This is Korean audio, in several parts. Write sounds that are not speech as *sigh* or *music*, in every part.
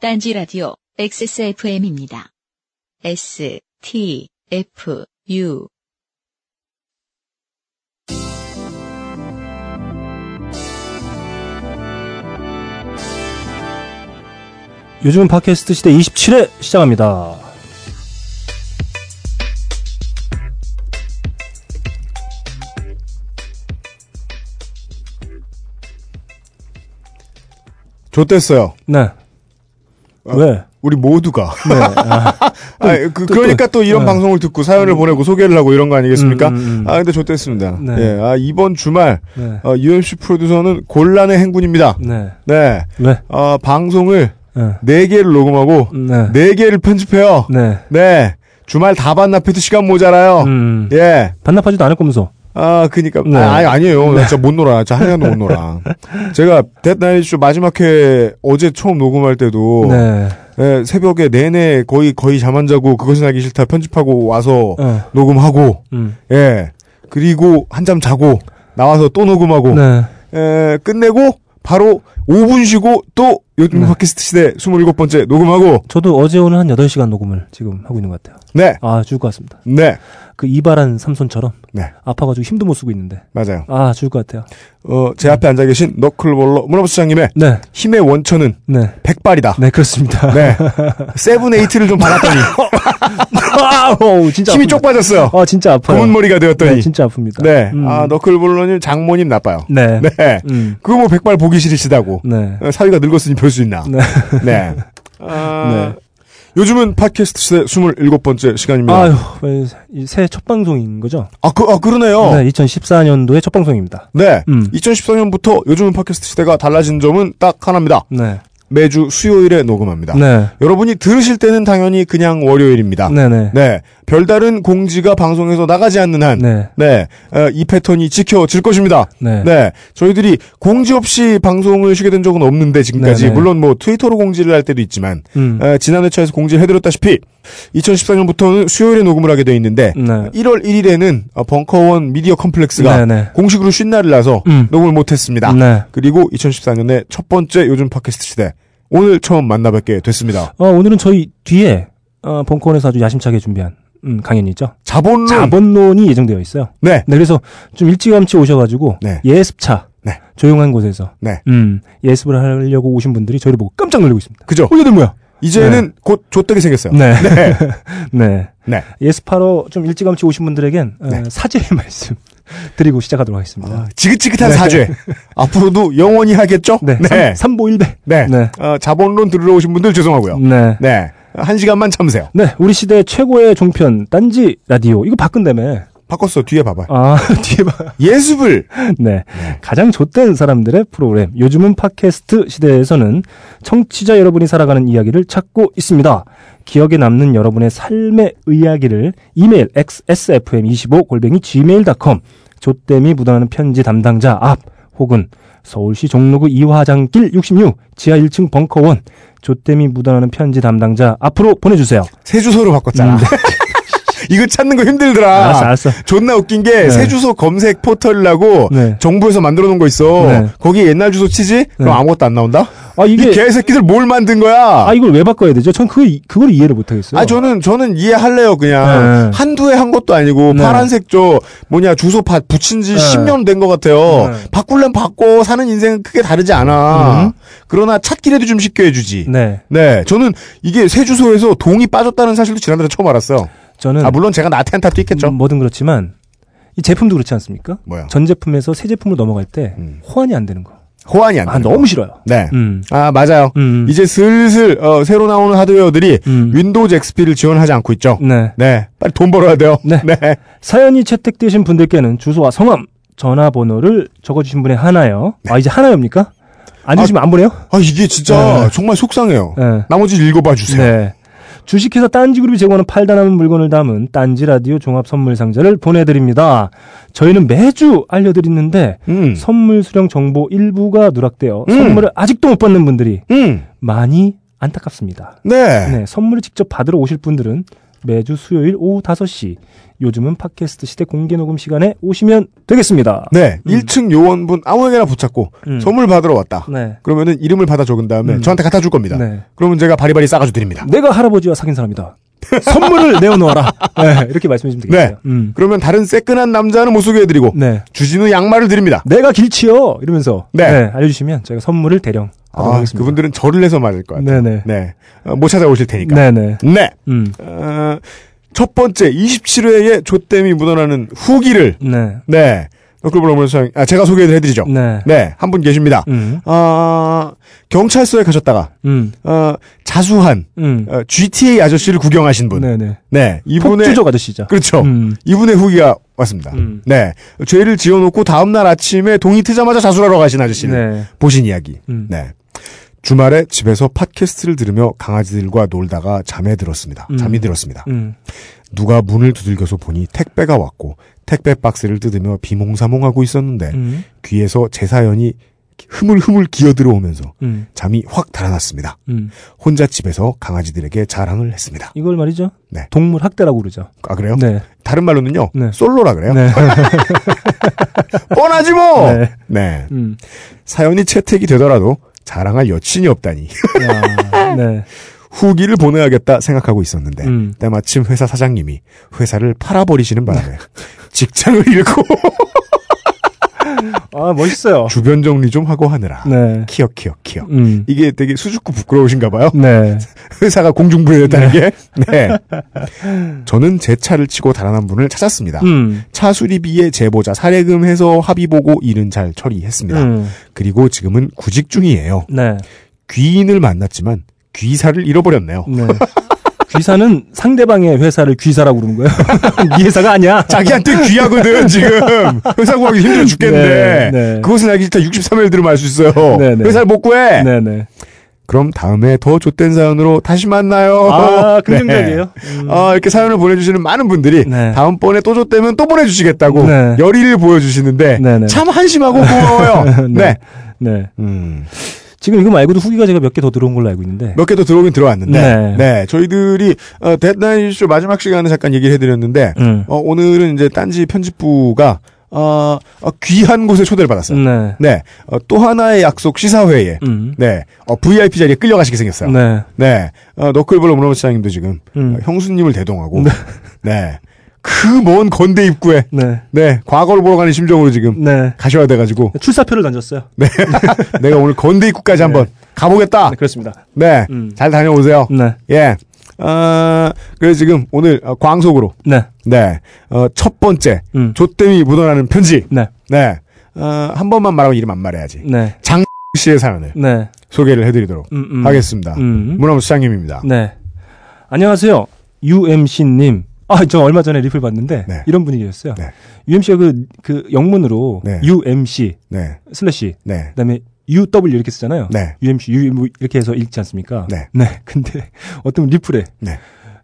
딴지 라디오 XSFM입니다. S, T, F, U. 요즘은 팟캐스트 시대 27회 시작합니다. 좋댔어요. 네. 왜? 우리 모두가. 네. 아, *laughs* 아, 그, 또, 그러니까 또 이런 네. 방송을 듣고 사연을 보내고 소개를 하고 이런 거 아니겠습니까? 음, 음, 음. 아, 근데 좋댔습니다. 네. 예, 아, 이번 주말, 네. 어, UMC 프로듀서는 곤란의 행군입니다. 네. 네. 왜? 어, 방송을 네. 네개를 녹음하고 네. 네개를 편집해요. 네. 네. 주말 다 반납해도 시간 모자라요. 음. 예. 반납하지도 않을 거면서. 아, 그니까. 네. 아, 아니, 아니에요. 나 진짜 못 놀아. 진짜 한 시간도 못 놀아. 제가 데드나이트 마지막 회 어제 처음 녹음할 때도 네. 예, 새벽에 내내 거의 거의 잠 안 자고 그것은 알기 싫다 편집하고 와서 어. 녹음하고 음. 예 그리고 한잠 자고 나와서 또 녹음하고 네. 예, 끝내고 바로 5분 쉬고 또 요즘 네. 팟캐스트 시대 27번째 녹음하고 저도 어제 오늘 한 8시간 녹음을 지금 하고 있는 것 같아요. 네 아, 죽을 것 같습니다. 네, 그 이발한 삼손처럼 네, 아파가지고 힘도 못 쓰고 있는데. 맞아요. 아, 죽을 것 같아요. 어, 제 앞에 앉아 계신 너클볼러 문화부 시장님의 네. 힘의 원천은 네. 백발이다. 네, 그렇습니다. 네. *laughs* 세븐 에이트를 좀 받았더니 *laughs* 아우, 진짜 힘이 아픕니다. 쪽 빠졌어요. 아, 진짜 아파요. 검은 머리가 되었더니. 네, 진짜 아픕니다. 네. 음. 아, 너클볼러님 장모님 나빠요. 네. 네. 음. 그거 뭐 백발 보기 싫으시다고. 네. 어, 사위가 늙었으니 별 수 있나. 네. 네. *laughs* 아, 네. 요즘은 팟캐스트 시대 27번째 시간입니다. 아유, 새해 첫 방송인 거죠? 아, 그, 아, 그러네요. 네, 2014년도의 첫 방송입니다. 네. 음. 2014년부터 요즘은 팟캐스트 시대가 달라진 점은 딱 하나입니다. 네. 매주 수요일에 녹음합니다. 네. 여러분이 들으실 때는 당연히 그냥 월요일입니다. 네, 네. 네. 별다른 공지가 방송에서 나가지 않는 한, 네. 네. 어, 이 패턴이 지켜질 것입니다. 네. 네. 저희들이 공지 없이 방송을 쉬게 된 적은 없는데, 지금까지. 네네. 물론 뭐 트위터로 공지를 할 때도 있지만, 음. 어, 지난 회차에서 공지를 해드렸다시피 2014년부터는 수요일에 녹음을 하게 돼 있는데 네. 1월 1일에는 어, 벙커원 미디어 컴플렉스가 네 네. 공식으로 쉰 날을 나서 음. 녹음을 못했습니다. 네. 그리고 2014년에 첫 번째 요즘 팟캐스트 시대 오늘 처음 만나뵙게 됐습니다. 어, 오늘은 저희 뒤에, 어, 벙커원에서 아주 야심차게 준비한, 음, 강연이 있죠. 자본론 자본론이 예정되어 있어요. 네, 네, 그래서 좀 일찌감치 오셔가지고, 네. 예습차. 네. 조용한 곳에서, 네, 음, 예습을 하려고 오신 분들이 저희를 보고 깜짝 놀라고 있습니다. 그죠? 어, 얘들 뭐야? 이제는 곧 좆되게 생겼어요. 네. 네, *laughs* 네. 네. 예습하러 좀 일찌감치 오신 분들에겐, 어, 네. 사죄의 *laughs* 말씀 드리고 시작하도록 하겠습니다. 아, 지긋지긋한 사죄 앞으로도 영원히 하겠죠? 네. 네, 삼, 보일배 네. 네. 어, 자본론 들으러 오신 분들 죄송하고요. 네. 네, 한 시간만 참으세요. 네, 우리 시대 최고의 종편 딴지 라디오 이거 바꾼다며. 바꿨어 뒤에 봐봐. 아 *laughs* 뒤에 봐. 예습을 *laughs* 네, 가장 좆된 사람들의 프로그램. 요즘은 팟캐스트 시대에서는 청취자 여러분이 살아가는 이야기를 찾고 있습니다. 기억에 남는 여러분의 삶의 이야기를 이메일 xsfm25 골뱅이 gmail.com 좆댐이 묻어나는 편지 담당자 앞 혹은 서울시 종로구 이화장길 66 지하 1층 벙커원 좆댐이 묻어나는 편지 담당자 앞으로 보내주세요. 새 주소로 바꿨잖아. 음, 네. *laughs* 이거 찾는 거 힘들더라. 알았어, 알았어. 존나 웃긴 게 네. 새 주소 검색 포털이라고 네. 정부에서 만들어 놓은 거 있어. 네. 거기에 옛날 주소 치지? 그럼 네. 아무것도 안 나온다? 아이 이게 개새끼들 뭘 만든 거야? 아 이걸 왜 바꿔야 되죠? 전 이- 그걸 이해를 못 하겠어요. 아, 저는, 저는 이해할래요, 그냥. 네. 한두 해 한 것도 아니고, 네. 파란색 저, 뭐냐, 주소 파, 붙인 지 네. 10년 된 것 같아요. 네. 바꿀래 바꿔, 사는 인생은 크게 다르지 않아. 음. 그러나 찾기라도 좀 쉽게 해주지. 네. 네, 저는 이게 새 주소에서 동이 빠졌다는 사실도 지난달에 처음 알았어요. 저는 아, 물론 제가 나한테 한 탓도 있겠죠. 음, 뭐든 그렇지만 이 제품도 그렇지 않습니까? 뭐야. 전 제품에서 새 제품으로 넘어갈 때 음. 호환이 안 되는 거. 호환이 안 아. 너무 싫어요. 네. 음. 아, 맞아요. 음. 이제 슬슬, 어, 새로 나오는 하드웨어들이 음. 윈도우즈 XP를 지원하지 않고 있죠. 네. 네. 빨리 돈 벌어야 돼요. 네. *laughs* 사연이 채택되신 분들께는 주소와 성함, 전화번호를 적어주신 분의 하나요. 아 이제 하나입니까? 안 주시면 안 보내요? 아, 이게 진짜 네. 정말 속상해요. 네. 나머지 읽어봐 주세요. 네. 주식회사 딴지그룹이 제공하는 팔다 남은 물건을 담은 딴지 라디오 종합 선물 상자를 보내드립니다. 저희는 매주 알려드리는데 음. 선물 수령 정보 일부가 누락되어 음. 선물을 아직도 못 받는 분들이 음. 많이 안타깝습니다. 네. 네, 선물을 직접 받으러 오실 분들은 매주 수요일 오후 5시 요즘은 팟캐스트 시대 공개 녹음 시간에 오시면 되겠습니다. 네, 음. 1층 요원분 아무에게나 붙잡고 음. 선물 받으러 왔다. 네. 그러면은 이름을 받아 적은 다음에 음. 저한테 갖다 줄 겁니다. 네. 그러면 제가 바리바리 싸가지고 드립니다. 내가 할아버지와 사귄 사람이다. 선물을 내어놓아라. 네, 이렇게 말씀해 주면 되겠어요. 네. 음. 그러면 다른 새끈한 남자는 못 소개해드리고 네. 주진우 양말을 드립니다. 내가 길치요 이러면서 네. 알려주시면 저희가 선물을 대령 아. 그분들은 저를 내서 맞을 것 같아요. 네네. 네. 어, 못 찾아오실 테니까. 네네. 네. 음. 어, 첫 번째 27회의 조땜이 묻어나는 후기를 네. 네. 너클블로머서 아, 제가 소개를 해드리죠. 네. 네, 한 분 계십니다. 음. 어, 경찰서에 가셨다가 음. 어, 자수한 음. 어, GTA 아저씨를 구경하신 분. 네네. 네, 이분의 폭주족 아저씨죠. 그렇죠. 음. 이분의 후기가 왔습니다. 음. 네, 죄를 지어놓고 다음 날 아침에 동이 트자마자 자수하러 가신 아저씨를 네. 보신 이야기. 음. 네. 주말에 집에서 팟캐스트를 들으며 강아지들과 놀다가 잠에 들었습니다. 음. 잠이 들었습니다. 음. 누가 문을 두들겨서 보니 택배가 왔고 택배 박스를 뜯으며 비몽사몽하고 있었는데 음. 귀에서 제 사연이 흐물흐물 기어 들어오면서 음. 잠이 확 달아났습니다. 음. 혼자 집에서 강아지들에게 자랑을 했습니다. 이걸 말이죠. 네. 동물 학대라고 그러죠. 아 그래요? 네. 다른 말로는요. 네. 솔로라 그래요. 네. *laughs* 뻔하지 뭐. 네. 네. 음. 사연이 채택이 되더라도 자랑할 여친이 없다니 야, 네. *laughs* 후기를 보내야겠다 생각하고 있었는데 음. 때마침 회사 사장님이 회사를 팔아버리시는 바람에 *laughs* 직장을 잃고 아, 멋있어요. 주변 정리 좀 하고 하느라 네. 키역 키역 키역 음. 이게 되게 수줍고 부끄러우신가 봐요. 네. *laughs* 회사가 공중분해됐다는 게. *laughs* 네. 저는 제 차를 치고 달아난 분을 찾았습니다. 음. 차 수리비에 제보자 사례금 해서 합의 보고 일은 잘 처리했습니다. 음. 그리고 지금은 구직 중이에요. 네. 귀인을 만났지만 귀사를 잃어버렸네요. 네. 귀사는 상대방의 회사를 귀사라고 그러는 거예요. *laughs* 네 회사가 아니야. 자기한테 귀하거든 지금 회사 구하기 힘들어 죽겠는데 네, 네. 그것은 알기 싫다 63일 들으면 알 수 있어요 네, 네. 회사를 못 구해 네네. 그럼 다음에 더 좆된 사연으로 다시 만나요 아, *laughs* 네. 긍정적이에요. 음. 아, 이렇게 사연을 보내주시는 많은 분들이 네. 다음번에 또 줬다면 또 보내주시겠다고 네. 열의를 보여주시는데 네, 네. 참 한심하고 고마워요. *laughs* 네. 네. 음, 지금 이거 말고도 후기가 제가 몇 개 더 들어온 걸로 알고 있는데. 몇 개 더 들어오긴 들어왔는데 네. 네, 저희들이 어, 데드나이트 쇼 마지막 시간에 잠깐 얘기를 해드렸는데 음. 어, 오늘은 이제 딴지 편집부가 어, 어, 귀한 곳에 초대를 받았어요. 네. 네, 어, 또 하나의 약속 시사회에 음. 네, 어, VIP 자리에 끌려가시게 생겼어요. 네. 네, 어, 너클볼러 문화부 시장님도 지금 음. 어, 형수님을 대동하고 네. 네, 그 먼 건대 입구에 네. 네, 과거를 보러 가는 심정으로 지금 네. 가셔야 돼가지고 출사표를 던졌어요. *laughs* 내가 오늘 건대 입구까지 한번 가보겠다. 네, 그렇습니다. 네, 음. 잘 다녀오세요. 네. 예. 어, 그래서 지금 오늘 어, 광속으로 네. 네, 어, 첫 번째 음. 조땜이 묻어나는 편지. 네. 네, 어, 한 번만 말하고 이름 안 말해야지. 네. 장 씨의 사연을 네. 소개를 해드리도록 음, 음. 하겠습니다. 음. 문화부 시장님입니다. 네. 안녕하세요. UMC님. 아, 저 얼마 전에 리플 봤는데, 네. 이런 분이 계셨어요. 네. UMC가 그, 그, 영문으로, 네. UMC, 네, 슬래시, 네, 그 다음에 UW 이렇게 쓰잖아요. 네. UMC, U, 뭐 이렇게 해서 읽지 않습니까? 네. *laughs* 근데, 어떤 분 리플에, 네.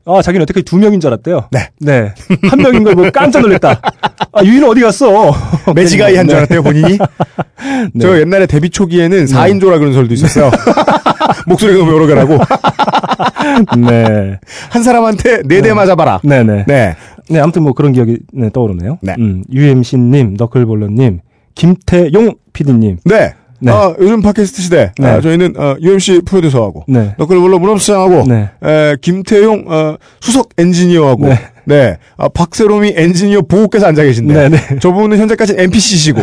아, 자기는 어떻게 두 명인 줄 알았대요. 네. 네. 한 명인 걸 보고 깜짝 놀랐다. 아, UW는 어디 갔어? *laughs* 매지가이 한줄 네. 알았대요, 본인이? *laughs* 네. 저 옛날에 데뷔 초기에는 4인조라 그런 설도 있었어요. *laughs* 목소리가 너무 여러 개라고. *laughs* 네. 한 사람한테 네 대 맞아 봐라. 네 네. 네. 네. 아무튼 뭐 그런 기억이 네, 떠오르네요. 네. 음, UMC님, 너클볼러 님, 김태용 PD님. 네. 네. 아, 요즘 팟캐스트 시대. 네. 아, 저희는, 어, UMC 프로듀서하고. 네. 너클볼러 문화부시장하고. 네. 에, 김태용, 어, 수석 엔지니어하고. 네. 네. 아, 박세롬이 엔지니어 보호께서 앉아 계신데. 네, 네. 저분은 현재까지 NPC시고.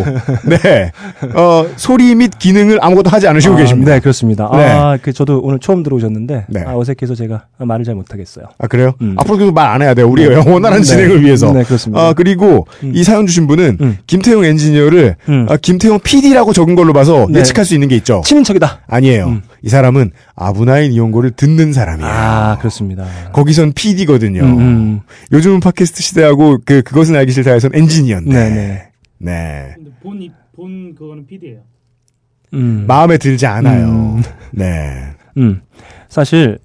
네. 어, 소리 및 기능을 아무것도 하지 않으시고 아, 계십니다. 네, 그렇습니다. 아, 그 저도 오늘 처음 들어오셨는데 네. 아, 어색해서 제가 말을 잘 못하겠어요. 아, 그래요? 음. 앞으로 계속 말안 해야 돼요. 우리의 네. 원활한 네. 진행을 위해서. 네, 그렇습니다. 아, 그리고 음. 이 사연 주신 분은 음. 김태용 엔지니어를 음. 아, 김태용 PD라고 적은 걸로 봐서 네. 예측할 수 있는 게 있죠. 친인척이다. 아니에요. 음. 이 사람은 아브나인 이용고를 듣는 사람이에요. 아, 그렇습니다. 거기선 PD거든요. 음, 음. 요즘은 팟캐스트 시대하고 그 그것은 알기 싫다에선 엔지니어인데. 네, 네. 네. 근데 본, 이- 본 그거는 PD예요. 음. 마음에 들지 않아요. 음. 네. 음. 사실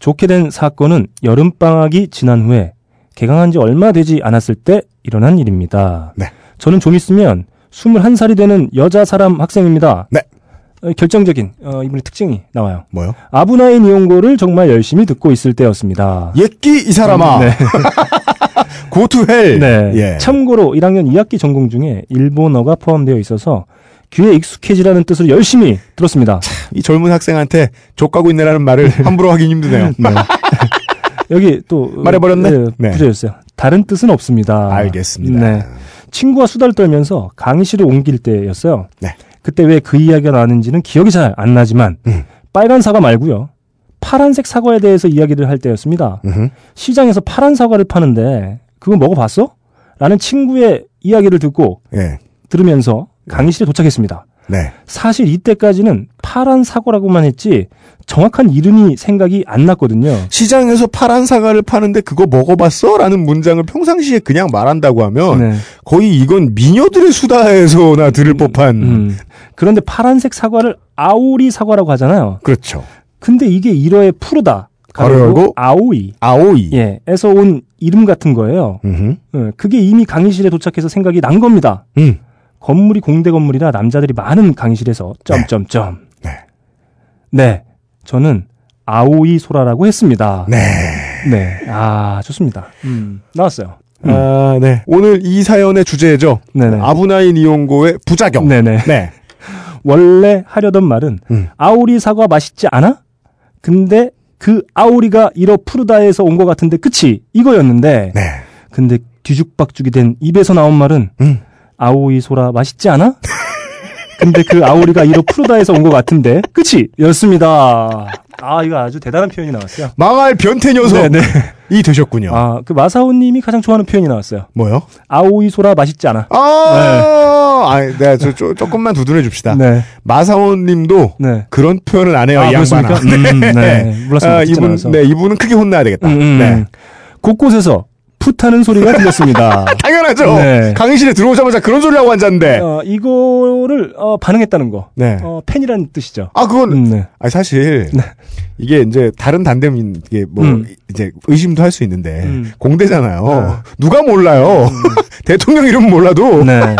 좋게 된 사건은 여름 방학이 지난 후에 개강한 지 얼마 되지 않았을 때 일어난 일입니다. 네. 저는 좀 있으면 21살이 되는 여자 사람 학생입니다. 네. 어, 결정적인 어, 이분의 특징이 나와요. 뭐요? 아브나인 이용고를 정말 열심히 듣고 있을 때였습니다. 예끼 이 사람아. 네. *laughs* 고투헬. 네. 예. 참고로 1학년 2학기 전공 중에 일본어가 포함되어 있어서 귀에 익숙해지라는 뜻으로 열심히 들었습니다. 이 젊은 학생한테 족가고 있네라는 말을 *laughs* 함부로 하긴 힘드네요. 네. 여기 또 *laughs* 말해버렸네? 네, 네. 붙여줬어요. 다른 뜻은 없습니다. 알겠습니다. 네. 친구와 수다를 떨면서 강의실을 옮길 때였어요. 네. 그때 왜 그 이야기가 나왔는지는 기억이 잘 안 나지만 음. 빨간 사과 말고요. 파란색 사과에 대해서 이야기를 할 때였습니다. 음흠. 시장에서 파란 사과를 파는데 그거 먹어봤어? 라는 친구의 이야기를 듣고 예. 들으면서 강의실에 도착했습니다. 네. 사실 이때까지는 파란 사과라고만 했지 정확한 이름이 생각이 안 났거든요. 시장에서 파란 사과를 파는데 그거 먹어봤어? 라는 문장을 평상시에 그냥 말한다고 하면 네. 거의 이건 미녀들의 수다에서나 들을 법한 음. 그런데 파란색 사과를 아오리 사과라고 하잖아요. 그렇죠. 근데 이게 일어의 푸르다. 가로 아오이. 아오이. 예, 에서 온 이름 같은 거예요. 음흠. 예, 그게 이미 강의실에 도착해서 생각이 난 겁니다. 음. 건물이 공대 건물이라 남자들이 많은 강의실에서 점점점. 네. 네. 저는 아오이 소라라고 했습니다. 네. 네. 아, 좋습니다. 음, 나왔어요. 아, 네. 오늘 이 사연의 주제죠. 네네. 아브나인 이용고의 부작용. 네네. 네. 원래 하려던 말은 음. 아오리 사과 맛있지 않아? 근데 그 아오리가 이러 푸르다에서 온 것 같은데 그치? 이거였는데 네. 근데 뒤죽박죽이 된 입에서 나온 말은 음. 아오이 소라 맛있지 않아? *laughs* 근데 그 아오리가 이러 푸르다에서 온 것 같은데 그치? 였습니다. 아 이거 아주 대단한 표현이 나왔어요. 망할 변태 녀석이 네네. 되셨군요. 아 그 마사오님이 가장 좋아하는 표현이 나왔어요. 뭐요? 아오이 소라 맛있지 않아. 아, 아, 네, 저, 저, 조금만 두드려 줍시다. 네. 마사온 님도 네. 그런 표현을 안 해요, 아, 이 양반아. 그렇습니까? 음, 네. *laughs* 몰랐습니다. 아, 이분, 않아서. 네, 이분은 크게 혼나야 되겠다. 음, 음. 네. 곳곳에서 풋하는 소리가 들렸습니다. *laughs* 당연하죠. 네. 강의실에 들어오자마자 그런 소리 하고 앉았는데. 어, 이거를 어, 반응했다는 거. 네. 어, 팬이라는 뜻이죠. 아, 그건, 음, 네. 아 사실, 이게 이제 다른 단대민, 이게 뭐, 음. 이제 의심도 할 수 있는데, 음. 공대잖아요. 누가 몰라요. *laughs* 대통령 이름 몰라도. 네.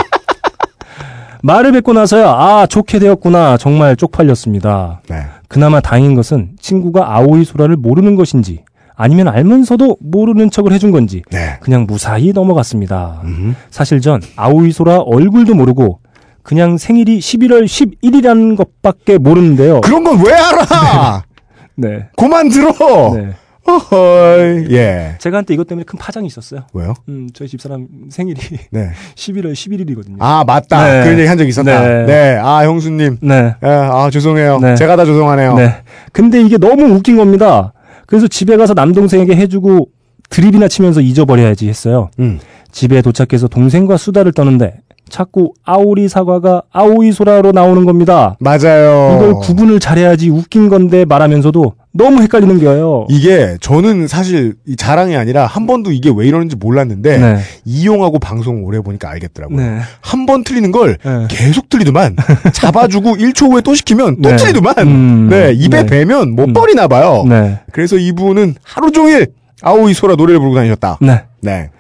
말을 뱉고 나서야 아 좋게 되었구나 정말 쪽팔렸습니다. 네. 그나마 다행인 것은 친구가 아오이 소라를 모르는 것인지 아니면 알면서도 모르는 척을 해준 건지 네. 그냥 무사히 넘어갔습니다. 음. 사실 전 아오이 소라 얼굴도 모르고 그냥 생일이 11월 11일이라는 것밖에 모르는데요. 그런 건 왜 알아! *laughs* 네. 그만 들어! 네. 어허이, 예. 제가 한때 이것 때문에 큰 파장이 있었어요. 왜요? 음, 저희 집사람 생일이 네. *laughs* 11월 11일이거든요. 아, 맞다. 네. 그런 얘기 한 적 있었다. 네. 네. 아, 형수님. 네. 예, 아, 죄송해요. 네. 제가 다 죄송하네요. 네. 근데 이게 너무 웃긴 겁니다. 그래서 집에 가서 남동생에게 해주고 드립이나 치면서 잊어버려야지 했어요. 음. 집에 도착해서 동생과 수다를 떠는데 자꾸 아오리 사과가 아오이 소라로 나오는 겁니다. 맞아요. 이걸 구분을 잘해야지 웃긴 건데 말하면서도 너무 헷갈리는 거예요. 이게 저는 사실 이 자랑이 아니라 한 번도 이게 왜 이러는지 몰랐는데 네. 이용하고 방송 오래 보니까 알겠더라고요. 네. 한번 틀리는 걸 네. 계속 틀리더만 *laughs* 잡아주고 1초 후에 또 시키면 또 네. 틀리더만 음. 네 입에 네. 배면 못 음. 버리나 봐요. 네. 그래서 이분은 하루 종일 아오이 소라 노래를 부르고 다니셨다. 네. 네.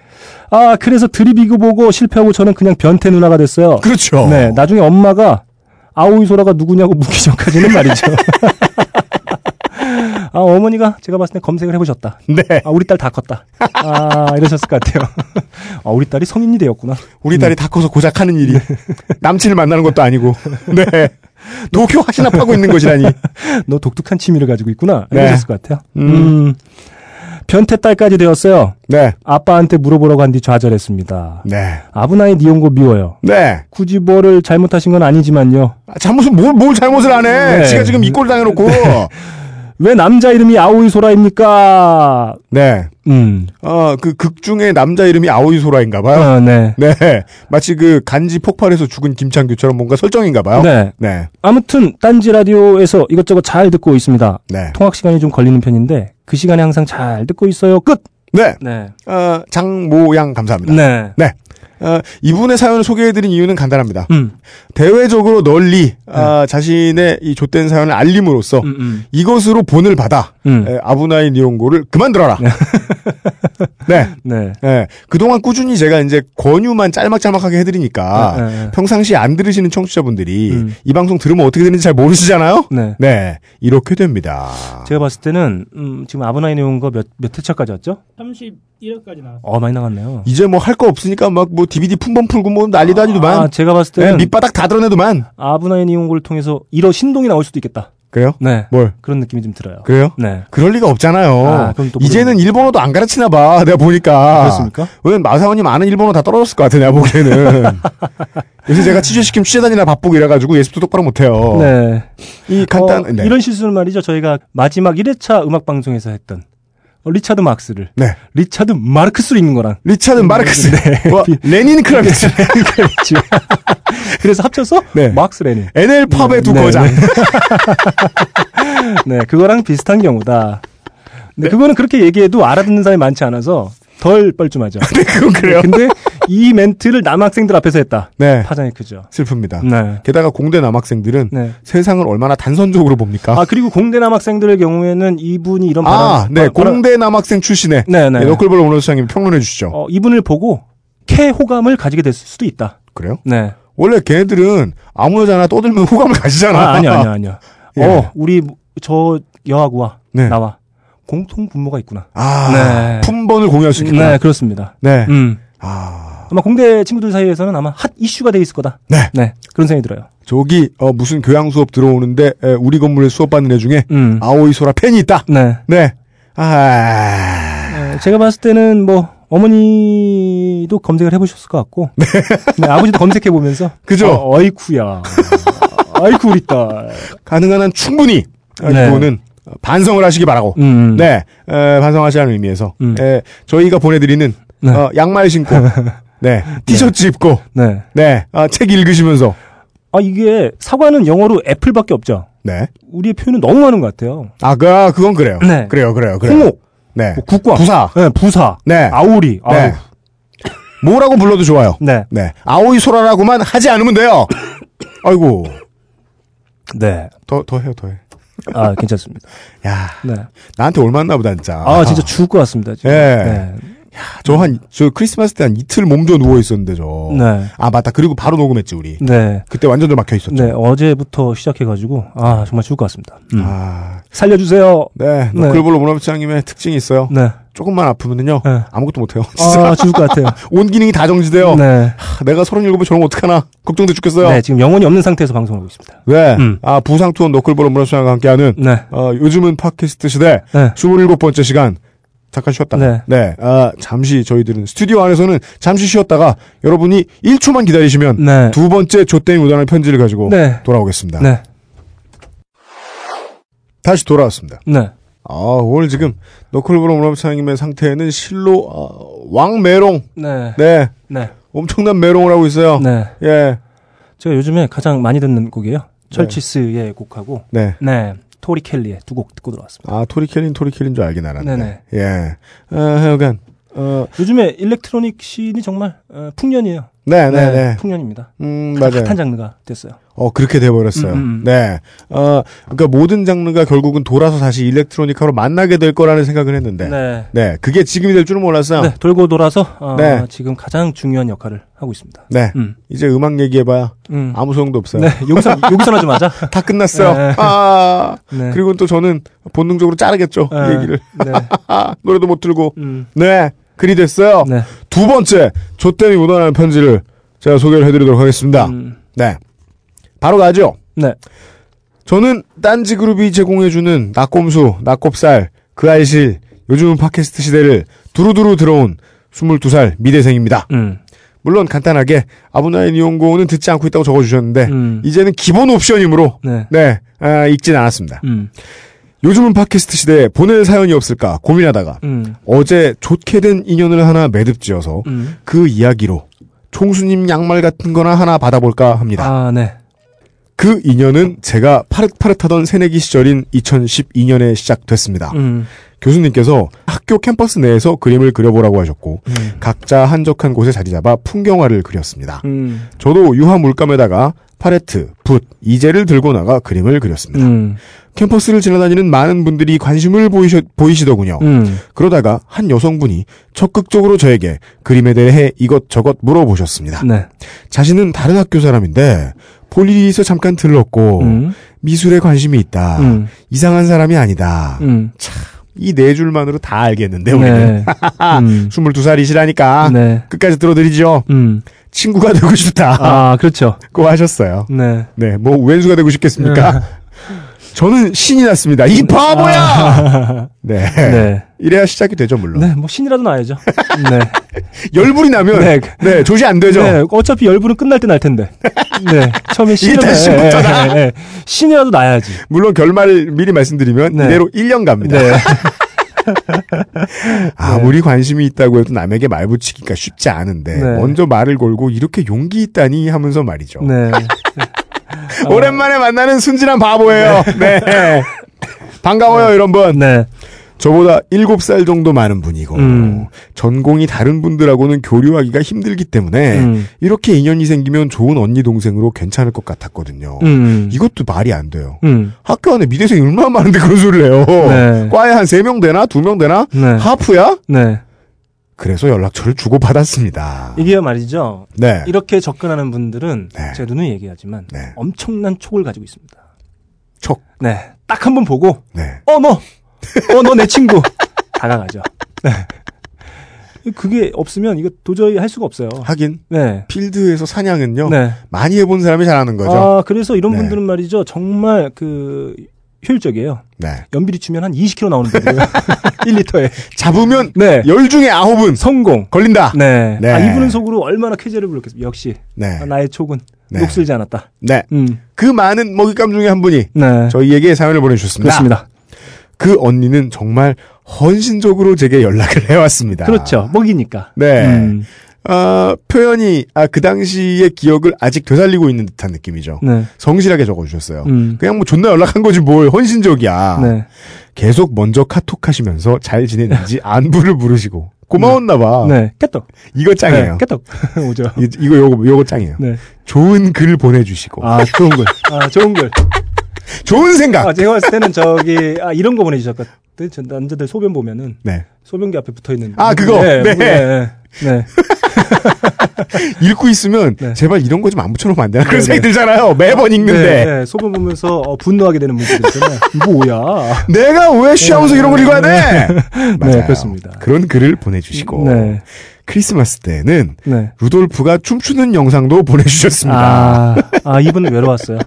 아, 그래서 드립 이거 보고 실패하고 저는 그냥 변태 누나가 됐어요. 그렇죠. 네. 나중에 엄마가 아오이 소라가 누구냐고 묻기 전까지는 말이죠. *laughs* 아, 어머니가 제가 봤을 때 검색을 해보셨다. 네. 아, 우리 딸 다 컸다. 아, 이러셨을 것 같아요. *laughs* 아, 우리 딸이 성인이 되었구나. 우리 딸이 다 커서 고작 하는 일이 남친을 만나는 것도 아니고 네. 도쿄 하시납하고 있는 것이라니. *laughs* 너 독특한 취미를 가지고 있구나. 네. 이러셨을 것 같아요. 음. 음. 변태 딸까지 되었어요. 네. 아빠한테 물어보라고 한 뒤 좌절했습니다. 네. 아브나이 니온고 미워요. 네. 굳이 뭐를 잘못하신 건 아니지만요. 아, 잘못은 뭘, 뭘 잘못을 안 해. 네. 지가 지금 이 꼴 당해놓고. 왜 남자 이름이 아오이 소라입니까? 네. 음. 어, 그 극 중에 남자 이름이 아오이 소라인가 봐요. 아, 네. 네. 마치 그 간지 폭발해서 죽은 김창규처럼 뭔가 설정인가 봐요. 네. 네. 아무튼 딴지 라디오에서 이것저것 잘 듣고 있습니다. 네. 통학 시간이 좀 걸리는 편인데 그 시간에 항상 잘 듣고 있어요. 끝. 네. 네. 어, 장모양 감사합니다. 네. 네. 어, 이분의 사연을 소개해드린 이유는 간단합니다. 음. 대외적으로 널리 아, 자신의 이 좆된 사연을 알림으로써 음, 음. 이것으로 본을 받아 음. 에, 아브나인 이용고를 그만들어라. 네. 네. 예, 그동안 꾸준히 제가 이제 권유만 짤막짤막하게 해드리니까 네, 네, 네. 평상시에 안 들으시는 청취자분들이 음. 이 방송 들으면 어떻게 되는지 잘 모르시잖아요? 네. 네, 이렇게 됩니다. 제가 봤을 때는 음, 지금 아브나인에 온거몇몇 회차까지 왔죠? 31회까지 나왔어요. 어 많이 나갔네요. 이제 뭐 할 거 없으니까 막 뭐 DVD 품번 풀고 뭐 난리도 아니더만. 아, 제가 봤을 예, 때는 밑바닥 다 드러내도만. 아브나인 이용고를 통해서 이러 신동이 나올 수도 있겠다. 그래요? 네. 뭘? 그런 느낌이 좀 들어요. 그래요? 네. 그럴 리가 없잖아요. 아, 그럼 또 이제는 일본어도 안 가르치나 봐. *laughs* 내가 보니까. 그렇습니까? 왜냐면 마사오님 아는 일본어 다 떨어졌을 것 같아. 내가 보기에는. *laughs* 요새 제가 취재시키면 취재 다니느라 바쁘고 이래가지고 예습도 똑바로 못해요. 네. 이 간단, 어, 네. 이런 실수를 말이죠. 저희가 마지막 1회차 음악 방송에서 했던 어, 리차드 막스를 네. 리차드 마르크스로 읽는 거랑 리차드 마르크스. 와, 레닌 크라비츠. 그렇지. *laughs* *laughs* 그래서 합쳐서 네. 막스 레닌. NL 팝의 두 네, 거장. 네. *laughs* 네, 그거랑 비슷한 경우다. 근데 그거는 그렇게 얘기해도 알아듣는 사람이 많지 않아서 덜 뻘쭘하죠. 네, 그건 그래요. 근데 이 멘트를 남학생들 앞에서 했다. 네. 파장이 크죠. 슬픕니다. 네. 게다가 공대 남학생들은 네. 세상을 얼마나 단선적으로 봅니까? 아 그리고 공대 남학생들의 경우에는 이분이 이런 발언, 아, 네. 바- 공대 남학생 출신의 네, 네. 네, 너클볼로 오너 수장님 평론해 주시죠. 어, 이분을 보고 캐 호감을 가지게 됐을 수도 있다. 그래요? 네. 원래 걔네들은 아무 여자나 떠들면 호감을 가지잖아. 아, 아니요, 아니요, 아니요. *laughs* 예. 어, 우리 저 여하구와 네. 나와 공통 분모가 있구나. 아, 네. 품번을 공유할 수 있겠다. 네, 그렇습니다. 네. 음. 아, 아마 공대 친구들 사이에서는 아마 핫 이슈가 돼 있을 거다. 네. 그런 생각이 들어요. 저기 어, 무슨 교양 수업 들어오는데 에, 우리 건물에 수업 받는 애 중에 음. 아오이 소라 팬이 있다. 네. 네. 아, 어, 제가 봤을 때는 뭐 어머니도 검색을 해보셨을 것 같고, 네, 아버지도 검색해 보면서, *laughs* 그죠? 어, 어이쿠야, 아이쿠 우리 딸. 가능한 한 충분히 아, 네. 이거는 반성을 하시기 바라고. 음. 네, 에, 반성하시라는 의미에서 음. 에, 저희가 보내드리는 네. 어, 양말 신고, *laughs* 네, 티셔츠 입고, 네. 네, 아, 책 읽으시면서, 아 이게 사과는 영어로 애플밖에 없죠. 네, 우리의 표현은 너무 많은 것 같아요. 아, 그, 아, 그건 그래요. 네. 그래요, 그래요, 그래요. 홍옥, 네, 뭐 국과, 부사, 네, 부사, 네, 아우리, 아우. 네, 뭐라고 불러도 좋아요. 네. 네, 아오이 소라라고만 하지 않으면 돼요. *coughs* 아이고, 네. 더, 더 해요, 더 해. 아 괜찮습니다. 야, 네. 나한테 올맞나 보다, 진짜. 아 진짜 죽을 것 같습니다. 지금. 예. 네. 저 한, 저 크리스마스 때 한 이틀 몸져 누워 있었는데, 저. 네. 아, 맞다. 그리고 바로 녹음했지, 우리. 네. 그때 완전 좀 막혀 있었죠. 네, 어제부터 시작해가지고, 아, 정말 죽을 것 같습니다. 음. 아, 살려주세요. 네. 네. 너클볼로 문화부장님의 특징이 있어요. 네. 조금만 아프면은요, 네. 아무것도 못해요. 진짜. 아, 죽을 것 같아요. *laughs* 온 기능이 다 정지돼요. 네. 하, 내가 37에 저러면 어떡하나. 걱정돼 죽겠어요. 네, 지금 영혼이 없는 상태에서 방송하고 있습니다. 네. 음. 아, 부상투원 너클볼로 문화부장과 함께하는, 네. 어, 요즘은 팟캐스트 시대, 네. 27번째 시간. 잠깐 쉬었다. 네. 아, 잠시 저희들은 스튜디오 안에서는 잠시 쉬었다가 여러분이 1초만 기다리시면 네. 두 번째 조땡이 우단의 편지를 가지고 네. 돌아오겠습니다. 네. 다시 돌아왔습니다. 네. 아, 오늘 지금 너클브로 문화부장님의 상태는 실로 아, 왕메롱. 네. 네. 네. 엄청난 메롱을 하고 있어요. 네. 예. 제가 요즘에 가장 많이 듣는 곡이에요. 철치스의 곡하고, 네. 네. 토리 켈리의 두 곡 듣고 들어왔습니다. 아, 토리 켈린 토리 켈린 줄 알긴 알았네. 네네. 예. 어, 하여간 어, 요즘에 electronic scene이 정말 어, 풍년이에요. 네, 네, 네. 풍년입니다. 음, 핫- 맞아요. 핫한 장르가 됐어요. 어, 그렇게 돼버렸어요. 음, 음. 네. 어, 그러니까 모든 장르가 결국은 돌아서 다시 electronica로 만나게 될 거라는 생각을 했는데. 네. 네. 그게 지금이 될 줄은 몰랐어요. 네, 돌고 돌아서 어, 네. 지금 가장 중요한 역할을 하고 있습니다. 네. 음. 이제 음악 얘기해봐야 음. 아무 소용도 없어요. 네, 여기서 여기서나 좀 하자. 다 끝났어요. 네. 아. 네. 그리고 또 저는 본능적으로 자르겠죠. 네. 얘기를. 네. 아, *laughs* 노래도 못 들고. 음. 네. 글이 됐어요. 네. 두 번째, 조땜이 묻어나는 편지를 제가 소개를 해드리도록 하겠습니다. 음. 네. 바로 가죠. 네. 저는 딴지 그룹이 제공해주는 낙곰수, 낙곱살, 그 알실, 요즘은 팟캐스트 시대를 두루두루 들어온 22살 미대생입니다. 음. 물론 간단하게 아브나인 이용고는 듣지 않고 있다고 적어주셨는데 음. 이제는 기본 옵션이므로 네. 네 아, 읽진 않았습니다. 음. 요즘은 팟캐스트 시대에 보낼 사연이 없을까 고민하다가 음. 어제 좋게 된 인연을 하나 매듭지어서 음. 그 이야기로 총수님 양말 같은 거나 하나 받아볼까 합니다. 아, 네. 그 인연은 제가 파릇파릇하던 새내기 시절인 2012년에 시작됐습니다. 음. 교수님께서 학교 캠퍼스 내에서 그림을 그려보라고 하셨고 음. 각자 한적한 곳에 자리 잡아 풍경화를 그렸습니다. 음. 저도 유화 물감에다가 팔레트, 붓, 이젤을 들고 나가 그림을 그렸습니다. 음. 캠퍼스를 지나다니는 많은 분들이 관심을 보이시, 보이시더군요. 음. 그러다가 한 여성분이 적극적으로 저에게 그림에 대해 이것저것 물어보셨습니다. 네. 자신은 다른 학교 사람인데 볼 일이 있어 잠깐 들렀고 음. 미술에 관심이 있다. 음. 이상한 사람이 아니다. 음. 이 네 줄만으로 다 알겠는데 우리는 네. *laughs* 음. 22살이시라니까 네. 끝까지 들어드리죠. 음. 친구가 되고 싶다. 아, 그렇죠. 고 하셨어요. 네. 네, 뭐 왼수가 되고 싶겠습니까? 저는 신이 났습니다. 이 바보야. *laughs* 네. 네. 이래야 시작이 되죠, 물론. 네, 뭐 신이라도 나야죠. 네. *laughs* 열불이 나면 네. 네, 조시 안 되죠. 네, 어차피 열불은 끝날 때 날 텐데. 네. 처음에 신이라도 다 신부터다. 네, 네. 신이라도 나야지. 물론 결말 미리 말씀드리면 네. 이대로 1년 갑니다. 네. *laughs* 아무리 관심이 있다고 해도 남에게 말 붙이기가 쉽지 않은데 네. 먼저 말을 걸고 이렇게 용기 있다니 하면서 말이죠. 네. 오랜만에 만나는 순진한 바보예요. 네. 반가워요, 이런 분. 네. 저보다 7살 정도 많은 분이고 음. 전공이 다른 분들하고는 교류하기가 힘들기 때문에 음. 이렇게 인연이 생기면 좋은 언니 동생으로 괜찮을 것 같았거든요. 음. 이것도 말이 안 돼요. 음. 학교 안에 미대생이 얼마나 많은데 그런 소리를 해요. 네. 과에 한 3명 되나? 2명 되나? 네. 하프야? 네. 그래서 연락처를 주고받았습니다. 이게 말이죠. 네. 이렇게 접근하는 분들은 네. 제가 누누이 얘기하지만 네. 엄청난 촉을 가지고 있습니다. 촉. 네. 딱 한 번 보고 네. 어 너. 어 너 내 친구. *laughs* 다가가죠. 네. 그게 없으면 이거 도저히 할 수가 없어요. 하긴 네. 필드에서 사냥은요. 네. 많이 해본 사람이 잘하는 거죠. 아, 그래서 이런 네. 분들은 말이죠. 정말 그 효율적이에요. 네. 연비리 주면 한 20kg 나오는 분이에요. 1리터에. *laughs* 잡으면 네. 열 중에 아홉은 성공. 걸린다. 네. 네. 아, 이분은 속으로 얼마나 쾌재를 부렸겠습니까. 역시. 네. 아, 나의 촉은 네. 녹슬지 않았다. 네. 음. 그 많은 먹잇감 중에 한 분이 네. 저희에게 사연을 보내주셨습니다. 그렇습니다. 그 언니는 정말 헌신적으로 제게 연락을 해왔습니다. 그렇죠. 먹이니까. 네. 음. 아, 표현이 아, 그 당시의 기억을 아직 되살리고 있는 듯한 느낌이죠. 네. 성실하게 적어주셨어요. 음. 그냥 뭐 존나 연락한 거지 뭘 헌신적이야. 네. 계속 먼저 카톡하시면서 잘 지내는지 *laughs* 안부를 물으시고 고마웠나 봐. 네. 깨떡. 이거 짱이에요. 네. 깨떡. *laughs* 오죠. 이- 이거 요거 요거 짱이에요. 네. 좋은 글 보내주시고 아, 좋은 글. 아, 좋은 글. *laughs* 좋은 생각. 아, 제가 봤을 때는 저기, 아, 이런 거 보내주셨거든. 저 남자들 소변 보면은 네. 소변기 앞에 붙어 있는. 아, 그거? 네. 네. 네. 네. *laughs* 읽고 있으면 네. 제발 이런 거 좀 안 붙여놓으면 안 되나 그런 네, 생각이 네. 들잖아요. 매번 읽는데 네, 네. 소변 보면서 어, 분노하게 되는 문제들 있잖아요. 뭐야. *laughs* 내가 왜 쉬하면서 이런 걸 읽어야 돼? 네, 맞아요. 그렇습니다. 그런 글을 보내주시고 네. 크리스마스 때는 네. 루돌프가 춤추는 영상도 보내주셨습니다. 아, 아, 이분은 외로웠어요.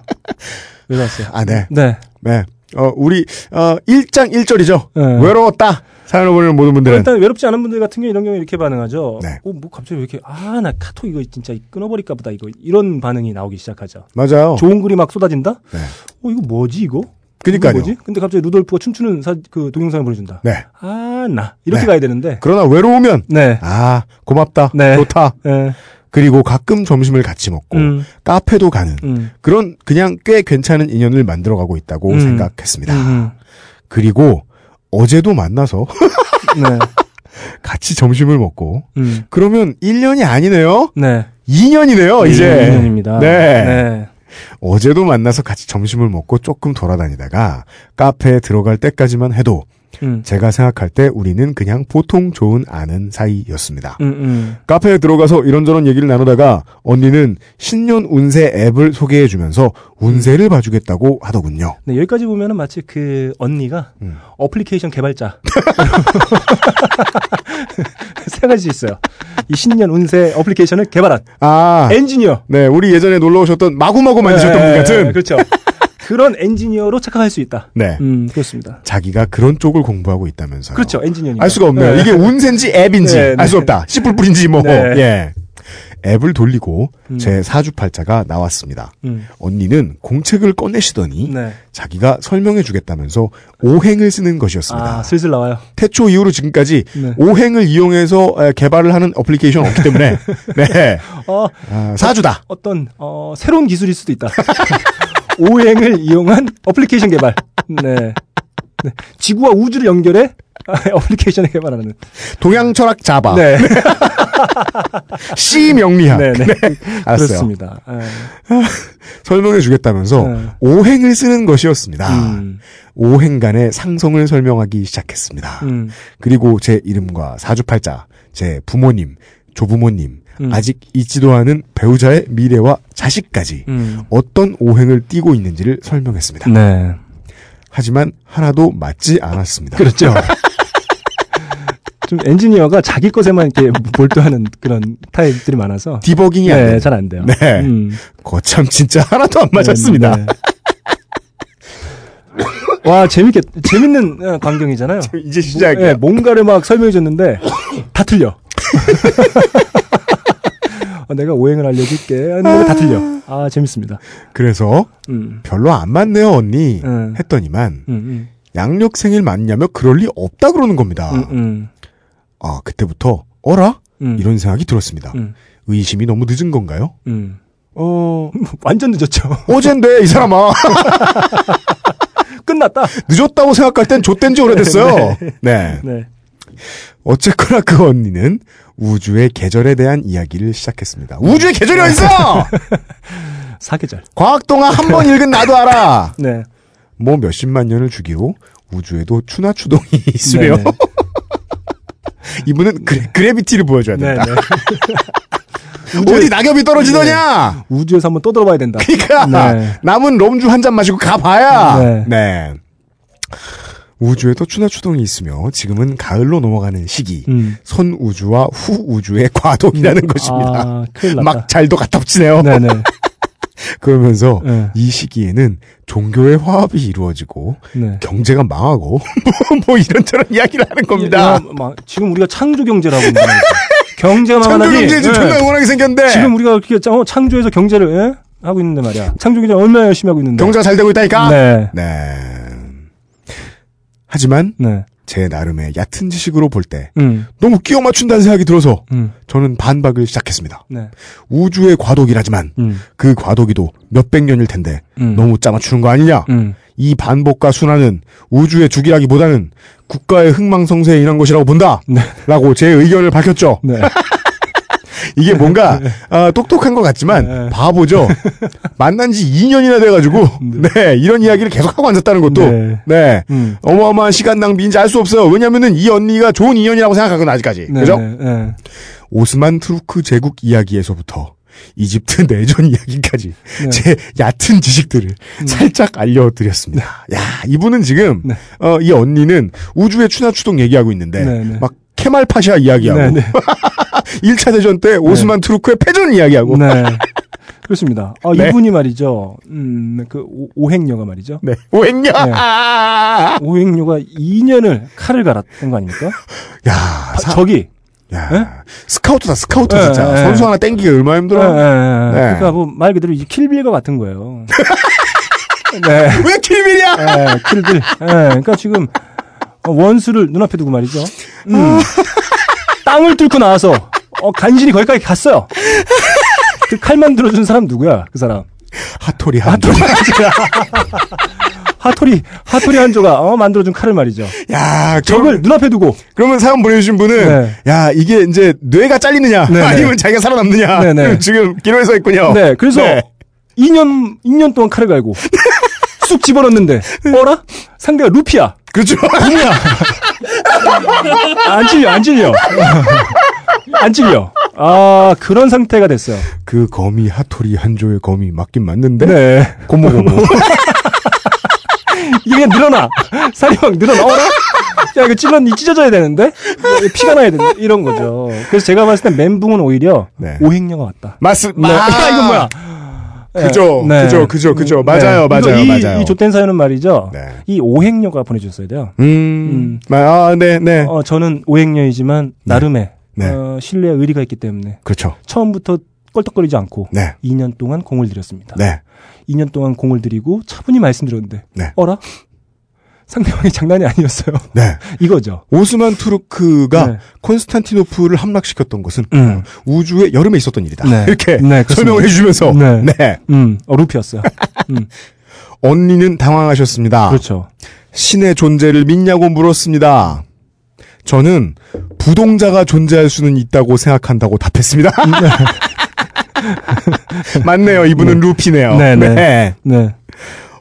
외로웠어요. 아, 네. 네. 네. 어, 우리, 어, 1장 1절이죠. 네. 외로웠다. 사연을 보내는 모든 분들은. 일단 외롭지 않은 분들 같은 경우 이런 경우에 이렇게 반응하죠. 네. 어, 뭐 갑자기 왜 이렇게 아, 나 카톡 이거 진짜 끊어버릴까 보다 이거 이런 반응이 나오기 시작하죠. 맞아요. 좋은 글이 막 쏟아진다? 네. 어, 이거 뭐지 이거? 그니까요. 뭐지? 근데 갑자기 루돌프가 춤추는 사, 그 동영상을 보내준다. 네. 아, 나 이렇게 네. 가야 되는데. 그러나 외로우면, 네. 아, 고맙다. 네. 좋다. 네. 그리고 가끔 점심을 같이 먹고, 음. 카페도 가는, 음. 그런 그냥 꽤 괜찮은 인연을 만들어가고 있다고 음. 생각했습니다. 음. 그리고 어제도 만나서 *laughs* 네. 같이 점심을 먹고, 음. 그러면 1년이 아니네요? 네. 2년이네요, 이제. 2년입니다. 네. 네. 어제도 만나서 같이 점심을 먹고 조금 돌아다니다가 카페에 들어갈 때까지만 해도 음. 제가 생각할 때 우리는 그냥 보통 좋은 아는 사이였습니다. 음, 음. 카페에 들어가서 이런저런 얘기를 나누다가 언니는 신년 운세 앱을 소개해 주면서 운세를 봐주겠다고 하더군요. 네, 여기까지 보면은 마치 그 언니가 음. 어플리케이션 개발자. *laughs* 생각할 수 있어요. 이 신년 운세 어플리케이션을 개발한 아, 엔지니어. 네, 우리 예전에 놀러 오셨던 마구마구 만드셨던 네, 분 같은. 그렇죠. 그런 엔지니어로 착각할 수 있다. 네. 음, 그렇습니다. 자기가 그런 쪽을 공부하고 있다면서요. 그렇죠. 엔지니어니까. 알 수가 없네요. 네. 이게 운세인지 앱인지 네, 알수 네. 없다. *laughs* 씨뿔뿔인지 뭐. 네. 예. 앱을 돌리고 음. 제 사주팔자가 나왔습니다. 음. 언니는 공책을 꺼내시더니 네. 자기가 설명해 주겠다면서 오행을 쓰는 것이었습니다. 아, 슬슬 나와요. 태초 이후로 지금까지 네. 오행을 이용해서 에, 개발을 하는 어플리케이션 없기 때문에 *laughs* 네. 어, 아, 사주다. 어떤 어, 새로운 기술일 수도 있다. *laughs* 오행을 이용한 어플리케이션 개발. 네. 네. 지구와 우주를 연결해 *laughs* 어플리케이션을 개발하는. 동양 철학 Java. 네. *laughs* C 명리학. 네, 네. 알았어요. 그렇습니다. 예. *laughs* 설명해 주겠다면서 네. 오행을 쓰는 것이었습니다. 음, 오행 간의 상성을 설명하기 시작했습니다. 음, 그리고 제 이름과 사주팔자, 제 부모님, 조부모님, 음. 아직 잊지도 않은 배우자의 미래와 자식까지 음. 어떤 오행을 띠고 있는지를 설명했습니다. 네. 하지만 하나도 맞지 않았습니다. 그렇죠. *laughs* 좀 엔지니어가 자기 것에만 이렇게 몰두하는 그런 타입들이 많아서. 디버깅이 안 네, 돼요. 잘안 돼요. 네. 음. 거참 진짜 하나도 안 맞았습니다. 네, 네. 와, 재밌겠, 재밌는 어, 광경이잖아요. *laughs* 이제 시작이야. 예, 뭔가를 막 설명해 줬는데 다 틀려. 어, *laughs* 내가 오행을 알려줄게. 했는데 다 틀려. 아, 재밌습니다. 그래서 음, 별로 안 맞네요 언니 음. 했더니만 음, 양력 생일 맞냐며 그럴 리 없다 그러는 겁니다. 음, 음, 아 그때부터 어라 음, 이런 생각이 들었습니다. 음, 의심이 너무 늦은 건가요? 음. 어 *laughs* 완전 늦었죠. 어젠데 이 사람아 *laughs* 끝났다. 늦었다고 생각할 땐 좆된 지 오래됐어요. 네. 네. 어쨌거나 그 언니는 우주의 계절에 대한 이야기를 시작했습니다. 우주의 계절이 어딨어! *laughs* 사계절. 과학동화 한 번 읽은 나도 알아! *laughs* 네. 뭐 몇십만 년을 주기로 우주에도 추나 추동이 *laughs* 있으며 네, 네. 이분은 그래, 그래비티를 보여줘야 네, 된다. 네. 어디 낙엽이 떨어지더냐? 우주에서 한번 떠들어봐야 된다. 그러니까 네. 남은 럼주 한 잔 마시고 가봐야. 네. 네. 우주에도 추나 추동이 있으며 지금은 가을로 넘어가는 시기. 음. 선 우주와 후 우주의 과동이라는 것입니다. 아. 막 잘도 갖다 붙이네요. 네네. *laughs* 그러면서 네. 이 시기에는 종교의 화합이 이루어지고 네. 경제가 망하고 *laughs* 뭐, 뭐 이런저런 이야기를 하는 겁니다. 야, 막 지금 우리가 창조 경제라고. 경제가 창조 경제 지금 예. 존나 응원하게 생겼는데 지금 우리가 그렇게 짱- 어, 창조해서 경제를 예? 하고 있는데 말이야. 창조 경제 얼마나 열심히 하고 있는데. 경제가 잘 되고 있다니까. 네. 네. 하지만 네. 제 나름의 얕은 지식으로 볼때 음. 너무 끼워 맞춘다는 생각이 들어서 음. 저는 반박을 시작했습니다. 네. 우주의 과도기라지만 음. 그 과도기도 몇백 년일 텐데 음. 너무 짜맞추는 거 아니냐? 음. 이 반복과 순환은 우주의 죽이라기보다는 국가의 흥망성쇠에 인한 것이라고 본다. 네. 라고 제 의견을 밝혔죠. 네. *laughs* 이게 뭔가 *laughs* 아, 똑똑한 것 같지만 네. 바보죠. *laughs* 만난 지 2년이나 돼가지고 네 이런 이야기를 계속 하고 앉았다는 것도 네. 네, 음. 어마어마한 시간 낭비인지 알 수 없어요. 왜냐면은 이 언니가 좋은 인연이라고 생각하거든 아직까지. 네. 그죠? 네. 오스만 투르크 제국 이야기에서부터 이집트 *laughs* 내전 이야기까지 네. 제 얕은 지식들을 살짝 알려드렸습니다. 야 이분은 지금 네. 어, 이 언니는 우주의 추나추동 얘기하고 있는데 네, 네. 막 케말 파샤 이야기하고 네. 네. *laughs* 1차 대전 때 오스만 투르크의 패전 이야기하고 네. *laughs* 그렇습니다. 아, 네. 이분이 말이죠. 음, 그 오- 오행녀가 말이죠. 네. 오행냐 네. *laughs* 오행녀가 2년을 칼을 갈았던 거 아닙니까? 야, 아, 사- 저기. 야 네? 스카우트다 스카우트 네, 진짜 네. 선수 하나 땡기기 얼마나 예, 힘들어. 네. 그러니까 뭐 말 그대로 이제 킬빌과 같은 거예요. 네. 왜 킬빌이야 예, 킬빌. 예, 그러니까 지금 어, 원수를 눈앞에 두고 말이죠. 음. 땅을 뚫고 나와서 어, 간신히 거기까지 갔어요. 그 칼만 들어준 사람 누구야? 그 사람. 하토리 한조 하토리 하토리 한조가 어, 만들어준 칼을 말이죠. 야 적을 눈앞에 두고 그러면 사연 보내주신 분은 네. 야 이게 이제 뇌가 잘리느냐 네, 네. 아니면 자기가 살아남느냐 네, 네. 지금 기로에 서 있군요. 네, 그래서 네. 2년 2년 동안 칼을 갈고 *laughs* 쑥 집어넣는데 어라? 상대가 루피야. 그렇죠. 누구야? 안 찔려, 안 찔려. 안 찔려. 아, 그런 상태가 됐어요. 그 거미 하토리 한조의 거미 맞긴 맞는데 네. 고모 고모 *laughs* 이게 그냥 늘어나. 살이 막 늘어나. 어라? 야, 이거 찔렀니? 찢어져야 되는데? 피가 나야 되는데? 이런 거죠. 그래서 제가 봤을 땐 멘붕은 오히려 네. 오행녀가 왔다. 맞습 네. 야, *laughs* 이건 뭐야? 그죠, 네. 그죠, 그죠, 그죠. 네. 맞아요, 맞아요, 이, 맞아요. 이 좆된 사연은 말이죠. 네. 이 오행녀가 보내줬어야 돼요. 음, 아, 네, 네. 어, 저는 오행녀이지만 나름의 네. 어, 신뢰와 의리가 있기 때문에 그렇죠. 처음부터 껄떡거리지 않고 네, 2년 동안 공을 들였습니다. 네, 2년 동안 공을 들이고 차분히 말씀드렸는데 네. 어라? 상대방이 장난이 아니었어요. 네. *laughs* 이거죠. 오스만 투르크가 네. 콘스탄티노플을 함락시켰던 것은 음. 우주의 여름에 있었던 일이다. 네. 이렇게 네. 설명을 해주면서 네. 네. 음, 어, 루피였어요. 음, *laughs* 언니는 당황하셨습니다. 그렇죠. 신의 존재를 믿냐고 물었습니다. 저는 부동자가 존재할 수는 있다고 생각한다고 답했습니다. *laughs* 맞네요. 이분은 루피네요. 네, 네.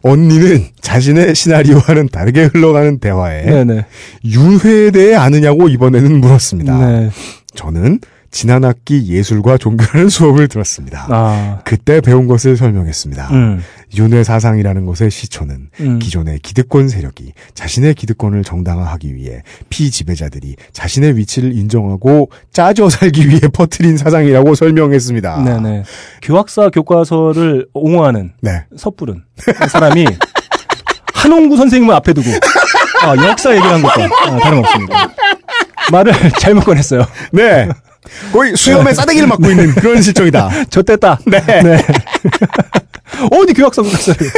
네. 언니는 자신의 시나리오와는 다르게 흘러가는 대화에 네, 네. 유해에 대해 아느냐고 이번에는 물었습니다. 네. 저는 지난 학기 예술과 종교라는 *laughs* 수업을 들었습니다. 아. 그때 배운 것을 설명했습니다. 음. 윤회 사상이라는 것의 시초는 음. 기존의 기득권 세력이 자신의 기득권을 정당화하기 위해 피지배자들이 자신의 위치를 인정하고 짜져 살기 위해 *laughs* 퍼뜨린 사상이라고 설명했습니다. 네, 네. 교학사 교과서를 옹호하는 네. 섣부른 사람이 한홍구 선생님을 앞에 두고 아, 역사 얘기를 한 것과 아, 다름없습니다. 말을 *laughs* 잘못 꺼냈어요. 네. 거의 수염에 싸대기를 맞고 있는 그런 실정이다. *laughs* 좆됐다. 네. 네. *laughs* 어디 교학사 교과서를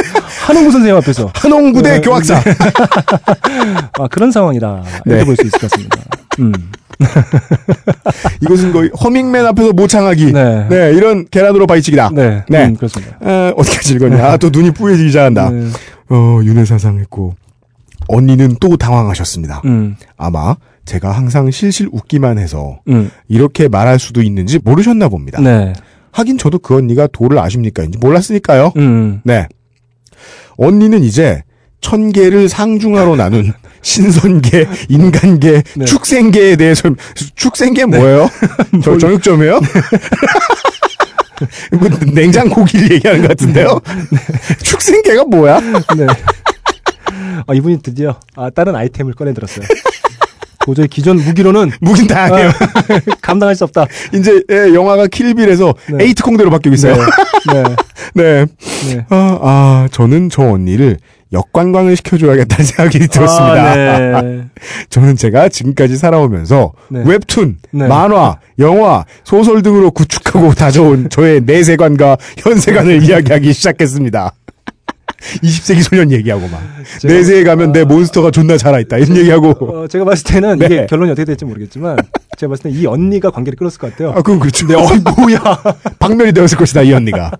한홍구 선생님 앞에서 한홍구대 네, 교학사. *laughs* 아, 그런 상황이다. 이렇게 네. 볼수 있을 것 같습니다. 음. 이것은 거의 허밍맨 앞에서 모창하기. 네. 네. 이런 계란으로 바위치기다. 네. 네. 음, 그렇습니다. 아, 어떻게 읽었냐. 아, 또 눈이 뿌얘지기 시작한다. 네. 어, 윤회사상 했고. 언니는 또 당황하셨습니다. 음. 아마 제가 항상 실실 웃기만 해서 음. 이렇게 말할 수도 있는지 모르셨나 봅니다. 네. 하긴 저도 그 언니가 도를 아십니까? 인지 몰랐으니까요. 음. 네. 언니는 이제 천 개를 상중하로 나눈 *laughs* 신선계, 인간계, 네. 축생계에 대해 설 축생계 뭐예요? *laughs* 저 정육점이에요? 뭐 냉장고기를 얘기하는 것 같은데요? 축생계가 뭐야? 네. 아, 이분이 드디어 아, 다른 아이템을 꺼내 들었어요. 도저히 기존 무기로는 *laughs* 무긴 다양해요. 감당할 수 없다. 이제 예, 영화가 킬빌에서 네. 에이트 콩대로 바뀌고 있어요. 네. *laughs* 네. 네. 아, 아, 저는 저 언니를 역관광을 시켜줘야겠다는 생각이 들었습니다. 아, 네. *laughs* 저는 제가 지금까지 살아오면서 네. 웹툰, 네. 만화, 영화, 소설 등으로 구축하고 다져온 저의 내세관과 현세관을 이야기하기 시작했습니다. 20세기 소년 얘기하고 막. 제가- 내세에 가면 내 몬스터가 존나 살아있다. 이런 얘기하고. 어, 제가 봤을 때는 네. 이게 결론이 어떻게 될지 모르겠지만 제가 봤을 때 이 언니가 관계를 끌었을 것 같아요. 아, 그건 그렇죠. 네, 어이 뭐야. *laughs* 박멸이 되었을 것이다, 이 언니가.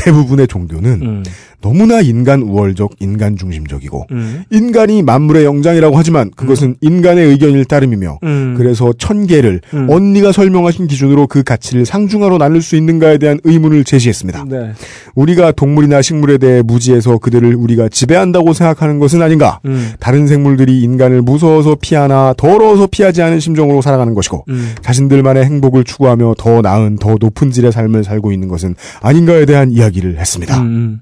대부분의 종교는 음. 너무나 인간 우월적, 인간 중심적이고, 음. 인간이 만물의 영장이라고 하지만 그것은 인간의 의견일 따름이며 음. 그래서 천 개를 음. 언니가 설명하신 기준으로 그 가치를 상중하로 나눌 수 있는가에 대한 의문을 제시했습니다. 네. 우리가 동물이나 식물에 대해 무지해서 그들을 우리가 지배한다고 생각하는 것은 아닌가? 음. 다른 생물들이 인간을 무서워서 피하나 더러워서 피하지 않은 심정으로 살아가는 것이고 음. 자신들만의 행복을 추구하며 더 나은 더 높은 질의 삶을 살고 있는 것은 아닌가에 대한 이야기 를 했습니다. 음.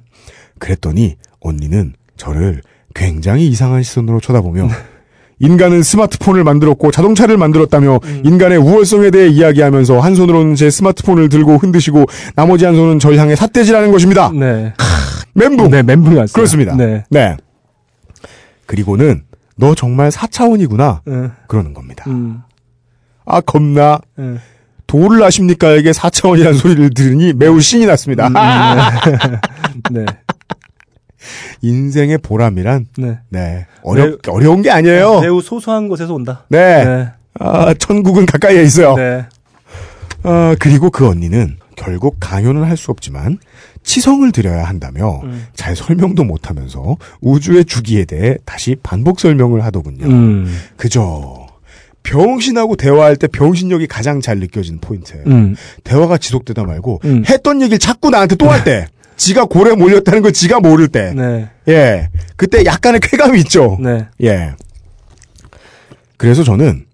그랬더니 언니는 저를 굉장히 이상한 시선으로 쳐다보며 *laughs* 인간은 스마트폰을 만들었고 자동차를 만들었다며 인간의 우월성에 대해 이야기하면서 한 손으로는 제 스마트폰을 들고 흔드시고 나머지 한 손은 절 향해 삿대질하는 것입니다. 네. 멘붕. 네, 멘붕이 왔어요. 그렇습니다. 네. 네. 그리고는 너 정말 4차원이구나 음. 그러는 겁니다. 음. 아 겁나 음. 도를 아십니까에게 4차원이라는 소리를 들으니 매우 신이 났습니다. *laughs* 네. 인생의 보람이란 네. 네 어렵 어려운 게 아니에요. 매우 소소한 곳에서 온다. 네. 네. 아, 천국은 가까이에 있어요. 네. 아, 그리고 그 언니는 결국 강요는 할 수 없지만 치성을 드려야 한다며 음. 잘 설명도 못하면서 우주의 주기에 대해 다시 반복 설명을 하더군요. 음. 그죠. 병신하고 대화할 때 병신력이 가장 잘 느껴지는 포인트예요. 음. 대화가 지속되다 말고 음. 했던 얘기를 자꾸 나한테 또 할 때. 지가 고래 몰렸다는 걸 지가 모를 때. 네. 예. 그때 약간의 쾌감이 있죠. 네. 예. 그래서 저는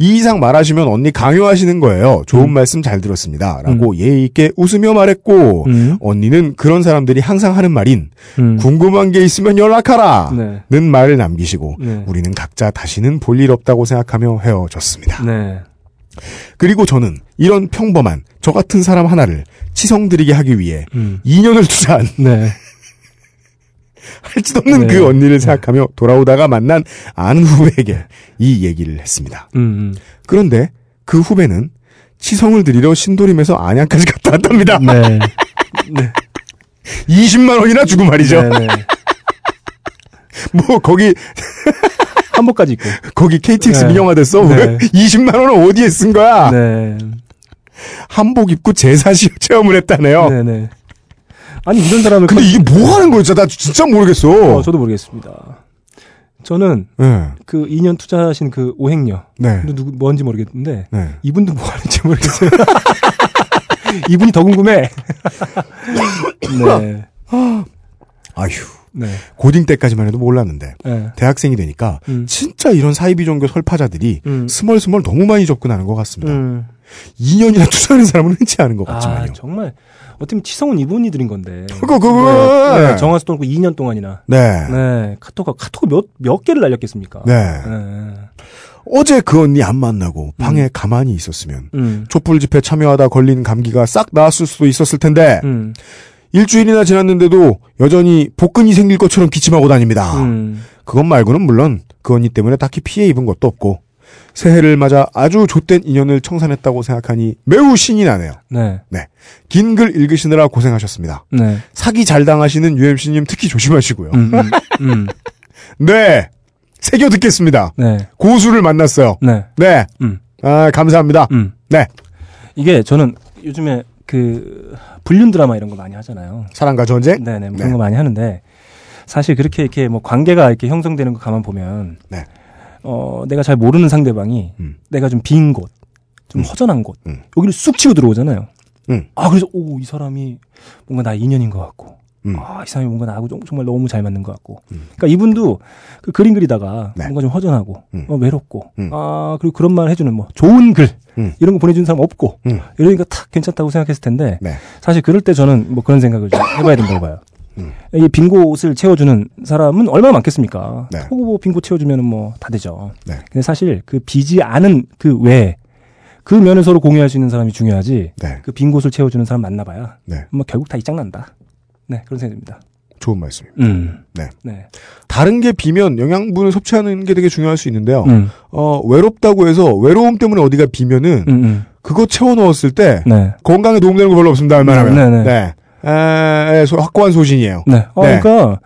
이 이상 말하시면 언니 강요하시는 거예요. 좋은 말씀 잘 들었습니다. 라고 예의 있게 웃으며 말했고 음. 언니는 그런 사람들이 항상 하는 말인 음. 궁금한 게 있으면 연락하라. 네. 는 말을 남기시고 네. 우리는 각자 다시는 볼 일 없다고 생각하며 헤어졌습니다. 네. 그리고 저는 이런 평범한 저 같은 사람 하나를 치성드리게 하기 위해 음. 2년을 투자한 네. 할지도 없는 네. 그 언니를 생각하며 돌아오다가 만난 아는 후배에게 이 얘기를 했습니다. 음. 그런데 그 후배는 치성을 드리러 신도림에서 안양까지 갔다 왔답니다. 네. *laughs* 네. 20만 원이나 주고 말이죠. 네. 네. *laughs* 뭐 거기 *laughs* 한복까지 입고. 거기 KTX 네. 민영화됐어. 네. 왜 20만 원은 어디에 쓴 거야? 네. 한복 입고 제사 시 체험을 했다네요. 네. 네. 아니 이런 사람을 근데 이게 뭐 하는 거였죠? 나 진짜 모르겠어. 어, 저도 모르겠습니다. 저는 네. 그 2년 투자하신 그 오행녀 네. 누구 뭔지 모르겠는데 네. 이분도 뭐 하는지 모르겠어요. *laughs* 이분이 더 궁금해. *laughs* 네. 아휴. 네. 고딩 때까지만 해도 몰랐는데 네. 대학생이 되니까 음. 진짜 이런 사이비 종교 설파자들이 음. 스멀스멀 너무 많이 접근하는 것 같습니다. 음. 2년이나 투자하는 사람은 흔치 않은 것 아, 같지만요. 정말 어떻게 치성은 이분이 드린 건데. 그거 그거. 네, 네, 정화수 떠놓고 2년 동안이나. 네. 네. 카톡 카톡 몇몇 개를 날렸겠습니까? 네. 네. 어제 그 언니 안 만나고 방에 가만히 있었으면 음. 촛불 집회 참여하다 걸린 감기가 싹 나았을 수도 있었을 텐데 음. 일주일이나 지났는데도 여전히 복근이 생길 것처럼 기침하고 다닙니다. 음. 그것 말고는 물론 그 언니 때문에 딱히 피해 입은 것도 없고 새해를 맞아 아주 좆된 인연을 청산했다고 생각하니 매우 신이 나네요. 네. 긴 글 읽으시느라 고생하셨습니다. 네. 사기 잘 당하시는 UMC님 특히 조심하시고요. 음. 음. 음. *laughs* 네. 새겨 듣겠습니다. 네. 고수를 만났어요. 네. 네. 음. 아, 감사합니다. 음. 네. 이게 저는 요즘에 그 불륜 드라마 이런 거 많이 하잖아요. 사랑과 전쟁? 네네 뭐 네. 그런 거 많이 하는데 사실 그렇게 이렇게 뭐 관계가 이렇게 형성되는 거 가만 보면 네. 어 내가 잘 모르는 상대방이 음. 내가 좀 빈 곳, 좀 음. 허전한 곳 음. 여기를 쑥 치고 들어오잖아요. 음. 아 그래서 오 이 사람이 뭔가 나 인연인 것 같고 음. 아이 사람이 뭔가 나하고 좀- 정말 너무 잘 맞는 것 같고 음. 그러니까 이분도 그 그림 그리다가 네. 뭔가 좀 허전하고 음. 어, 외롭고 음. 아 그리고 그런 말 해주는 뭐 좋은 글 음. 이런 거 보내주는 사람 없고 음. 이러니까 탁 괜찮다고 생각했을 텐데 네. 사실 그럴 때 저는 뭐 그런 생각을 좀 해봐야 된다고 봐요. 음. 이빈 곳을 채워주는 사람은 얼마나 많겠습니까? 네. 뭐빈곳 채워주면 뭐 다 되죠. 네. 근데 사실 그 비지 않은 그 외에 그 면을 서로 공유할 수 있는 사람이 중요하지. 네. 그 빈 곳을 채워주는 사람 만나봐야 네. 뭐 결국 다 이장난다. 네 그런 생각입니다. 좋은 말씀입니다. 음. 네. 네. 다른 게 비면 영양분을 섭취하는 게 되게 중요할 수 있는데요. 음. 어, 외롭다고 해서 외로움 때문에 어디가 비면은 음. 음. 그거 채워 넣었을 때 네. 건강에 도움되는 거 별로 없습니다. 웬만하면. 네, 네. 네. 에, 에, 소- 확고한 소신이에요. 네. 어, 네. 그러니까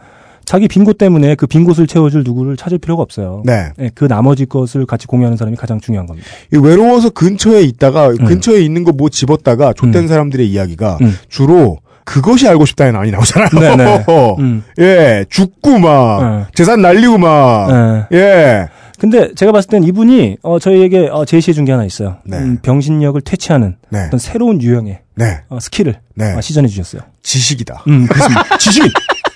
자기 빈 곳 때문에 그 빈 곳을 채워줄 누구를 찾을 필요가 없어요. 네. 네, 그 나머지 것을 같이 공유하는 사람이 가장 중요한 겁니다. 이 외로워서 근처에 있다가 근처에 있는 거 뭐 집었다가 좆된 음. 사람들의 이야기가 음. 주로 그것이 알고 싶다에 많이 나오잖아요. 네네. *laughs* 음. 예, 죽고 막 네. 재산 날리고 막 네. 예. 근데 제가 봤을 땐 이분이 어, 저희에게 어, 제시해 준 게 하나 있어요. 네. 음, 병신력을 퇴치하는 네. 어떤 새로운 유형의 네. 어, 스킬을 네. 어, 시전해 주셨어요. 지식이다. 음, 그렇습니다. *laughs* 지식인,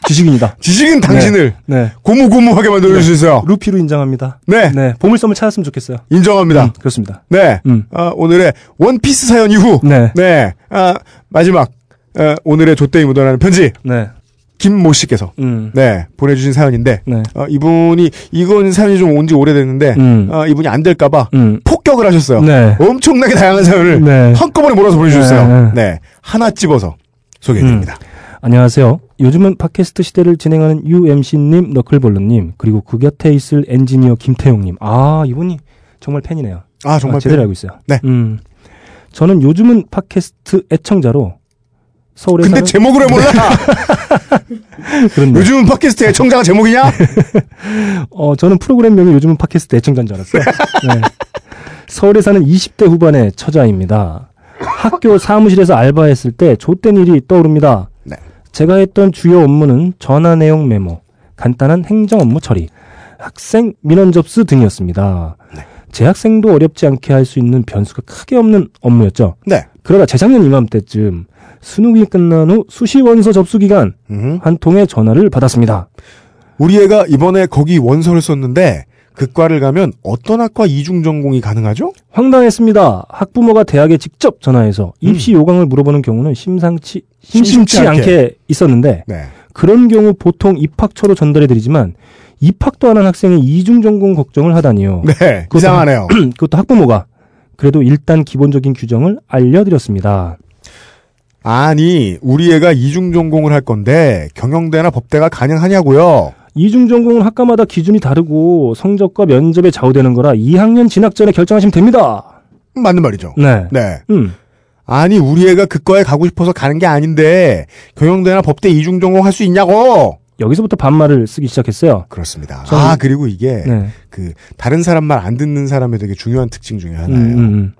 지식인이다. 지식은 당신을 네, 고무고무하게 만들어 줄수 있어요. 루피로 인정합니다. 네. 네, 보물섬을 찾았으면 좋겠어요. 인정합니다. 음, 그렇습니다. 네. 음, 아, 오늘의 원피스 사연 이후 네, 네. 아, 마지막 어, 오늘의 조땡이 묻어나는 편지 네, 김모 씨께서 음, 네 보내주신 사연인데 네, 어, 이분이 이건 사연이 좀 온 지 오래됐는데 음, 어, 이분이 안 될까봐 음, 폭격을 하셨어요. 네, 엄청나게 다양한 사연을 네. 한꺼번에 몰아서 보내주셨어요. 네. 네 하나 집어서 소개해드립니다. 안녕하세요. 요즘은 팟캐스트 시대를 진행하는 UMC님, 너클볼러님, 그리고 그 곁에 있을 엔지니어 김태용님. 아, 이분이 정말 팬이네요. 아 정말 아, 제대로 팬- 알고 있어요. 네. 음. 저는 요즘은 팟캐스트 애청자로 서울에 근데 사는 제목을 왜 몰라? *laughs* 그렇네. 요즘은 팟캐스트 애청자가 제목이냐? *laughs* 어, 저는 프로그램명이 요즘은 팟캐스트 애청자인 줄 알았어요. 네. 서울에 사는 20대 후반의 처자입니다. 학교 사무실에서 알바했을 때 좆된 일이 떠오릅니다. 네. 제가 했던 주요 업무는 전화 내용 메모, 간단한 행정 업무 처리, 학생 민원 접수 등이었습니다. 네. 재학생도 어렵지 않게 할 수 있는 변수가 크게 없는 업무였죠. 네. 그러다 재작년 이맘때쯤 수능이 끝난 후 수시 원서 접수 기간 음. 한 통의 전화를 받았습니다. 우리 애가 이번에 거기 원서를 썼는데 그 과를 가면 어떤 학과 이중 전공이 가능하죠? 황당했습니다. 학부모가 대학에 직접 전화해서 입시 요강을 물어보는 경우는 심상치 심심치 심심치 않게. 않게 있었는데 네. 그런 경우 보통 입학처로 전달해 드리지만 입학도 안 한 학생이 이중 전공 걱정을 하다니요. 네. 그것도 이상하네요. *clears throat* 그것도 학부모가 그래도 일단 기본적인 규정을 알려드렸습니다. 아니, 우리 애가 이중 전공을 할 건데 경영대나 법대가 가능하냐고요? 이중 전공은 학과마다 기준이 다르고 성적과 면접에 좌우되는 거라 2학년 진학 전에 결정하시면 됩니다. 맞는 말이죠. 네. 네. 음. 아니, 우리 애가 그 과에 가고 싶어서 가는 게 아닌데 경영대나 법대 이중 전공 할 수 있냐고? 여기서부터 반말을 쓰기 시작했어요. 그렇습니다. 저는- 아, 그리고 이게 네. 그 다른 사람 말 안 듣는 사람의 되게 중요한 특징 중에 음, 하나예요. 음, 음.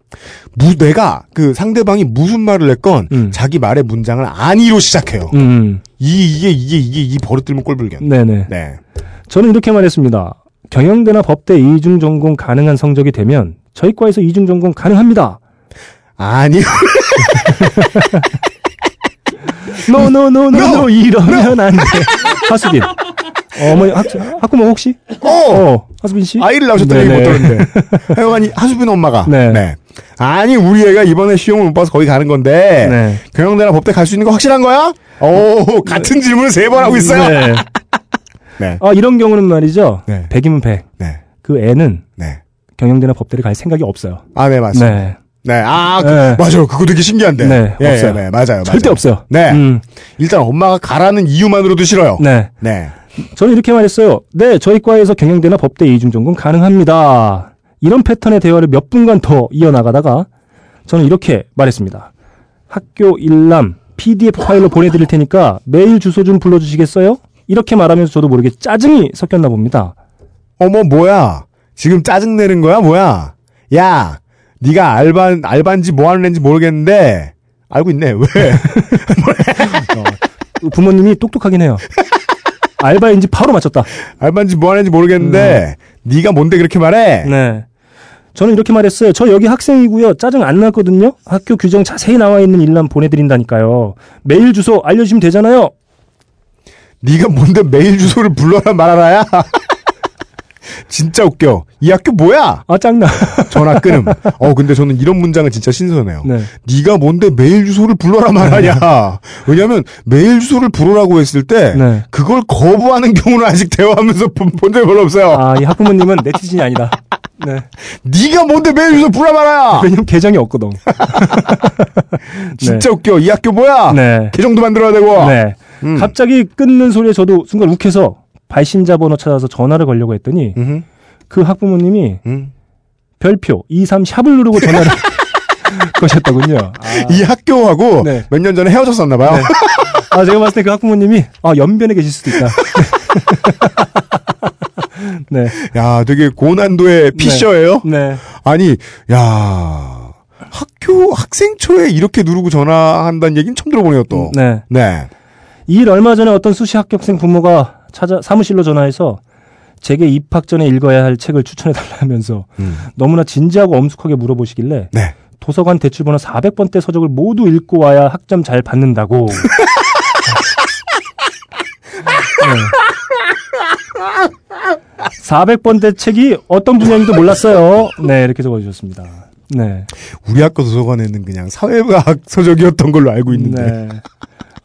무, 내가 그 상대방이 무슨 말을 했건 음. 자기 말의 문장을 아니로 시작해요. 음, 이 이게 이게 이게 이 버릇 들면 꼴불견. 음. 네네. 네. 저는 이렇게 말했습니다. 경영대나 법대 이중 전공 가능한 성적이 되면 저희 과에서 이중 전공 가능합니다. 아니요. *laughs* 노노노노노 이러면 안 돼. 하수빈. 어머니 학, 학부모 혹시? 어! 어, 하수빈 씨? 아이를 낳으셨다는 얘기 못 네네. 들었는데. 하여간이 하수빈 엄마가. 네. 아니, 우리 애가 이번에 시험을 못 봐서 거기 가는 건데. 네. 경영대나 법대 갈 수 있는 거 확실한 거야? 오, 같은 질문을 세 번 하고 있어요. 네. *laughs* 네. 아, 이런 경우는 말이죠. 네. 백이면 백. 네. 그 애는 네. 경영대나 법대를 갈 생각이 없어요. 아, 네, 맞습니다. 네. 네. 아, 그, 네. 맞아요. 그거 되게 신기한데. 네, 예, 없어요. 네, 맞아요. 절대 맞아요. 없어요. 네. 음, 일단 엄마가 가라는 이유만으로도 싫어요. 네. 네. 저는 이렇게 말했어요. 네, 저희 과에서 경영대나 법대 이중 전공 가능합니다. 이런 패턴의 대화를 몇 분간 더 이어나가다가 저는 이렇게 말했습니다. 학교 일람 PDF 파일로 보내드릴 테니까 메일 주소 좀 불러주시겠어요? 이렇게 말하면서 저도 모르게 짜증이 섞였나 봅니다. 어머, 뭐야. 지금 짜증내는 거야, 뭐야. 야, 네가 알바, 알바인지 뭐 하는 애인지 모르겠는데, 알고 있네. 왜? *laughs* 부모님이 똑똑하긴 해요. 알바인지 바로 맞췄다. 알바인지 뭐 하는 애인지 모르겠는데, 네가 뭔데 그렇게 말해? 네. 저는 이렇게 말했어요. 저 여기 학생이고요. 짜증 안 났거든요. 학교 규정 자세히 나와 있는 일람 보내드린다니까요. 메일 주소 알려주시면 되잖아요. 네가 뭔데 메일 주소를 불러라 말하라야? *laughs* 진짜 웃겨. 이 학교 뭐야? 아 짱나. 전화 끊음. *laughs* 어, 근데 저는 이런 문장은 진짜 신선해요. 네. 네가 뭔데 메일 주소를 불러라 말하냐. *laughs* 왜냐면 메일 주소를 불러라고 했을 때 네. 그걸 거부하는 경우는 아직 대화하면서 본, 본 적이 별로 없어요. 아, 이 학부모님은 네티즌이 아니다. 네. *laughs* 네가 뭔데 메일 주소 불러 말아야. 왜냐면 계정이 없거든. 진짜 웃겨. 이 학교 뭐야? 네. 계정도 만들어야 되고. 네. 음. 갑자기 끊는 소리에 저도 순간 욱해서 발신자 번호 찾아서 전화를 걸려고 했더니 음흠. 그 학부모님이 음. 별표 23 샵을 누르고 전화를 *laughs* 거셨더군요. 아, 이 학교하고 네. 몇년 전에 헤어졌었나 봐요. 아, 제가 봤을 때 그 학부모님이 아, 연변에 계실 수도 있다. *laughs* 네. 야, 되게 고난도의 피셔예요. 네. 아니, 야, 학교 학생초에 이렇게 누르고 전화한다는 얘기는 처음 들어보네요, 또. 네. 네. 이일 얼마 전에 어떤 수시 합격생 부모가 찾아 사무실로 전화해서 제게 입학 전에 읽어야 할 책을 추천해 달라면서 음. 너무나 진지하고 엄숙하게 물어보시길래 네. 도서관 대출번호 400번대 서적을 모두 읽고 와야 학점 잘 받는다고. *laughs* 네. 400번대 책이 어떤 분야인지도 몰랐어요. 네, 이렇게 적어주셨습니다. 네. 우리 학교 도서관에는 그냥 사회과학 서적이었던 걸로 알고 있는데. 네.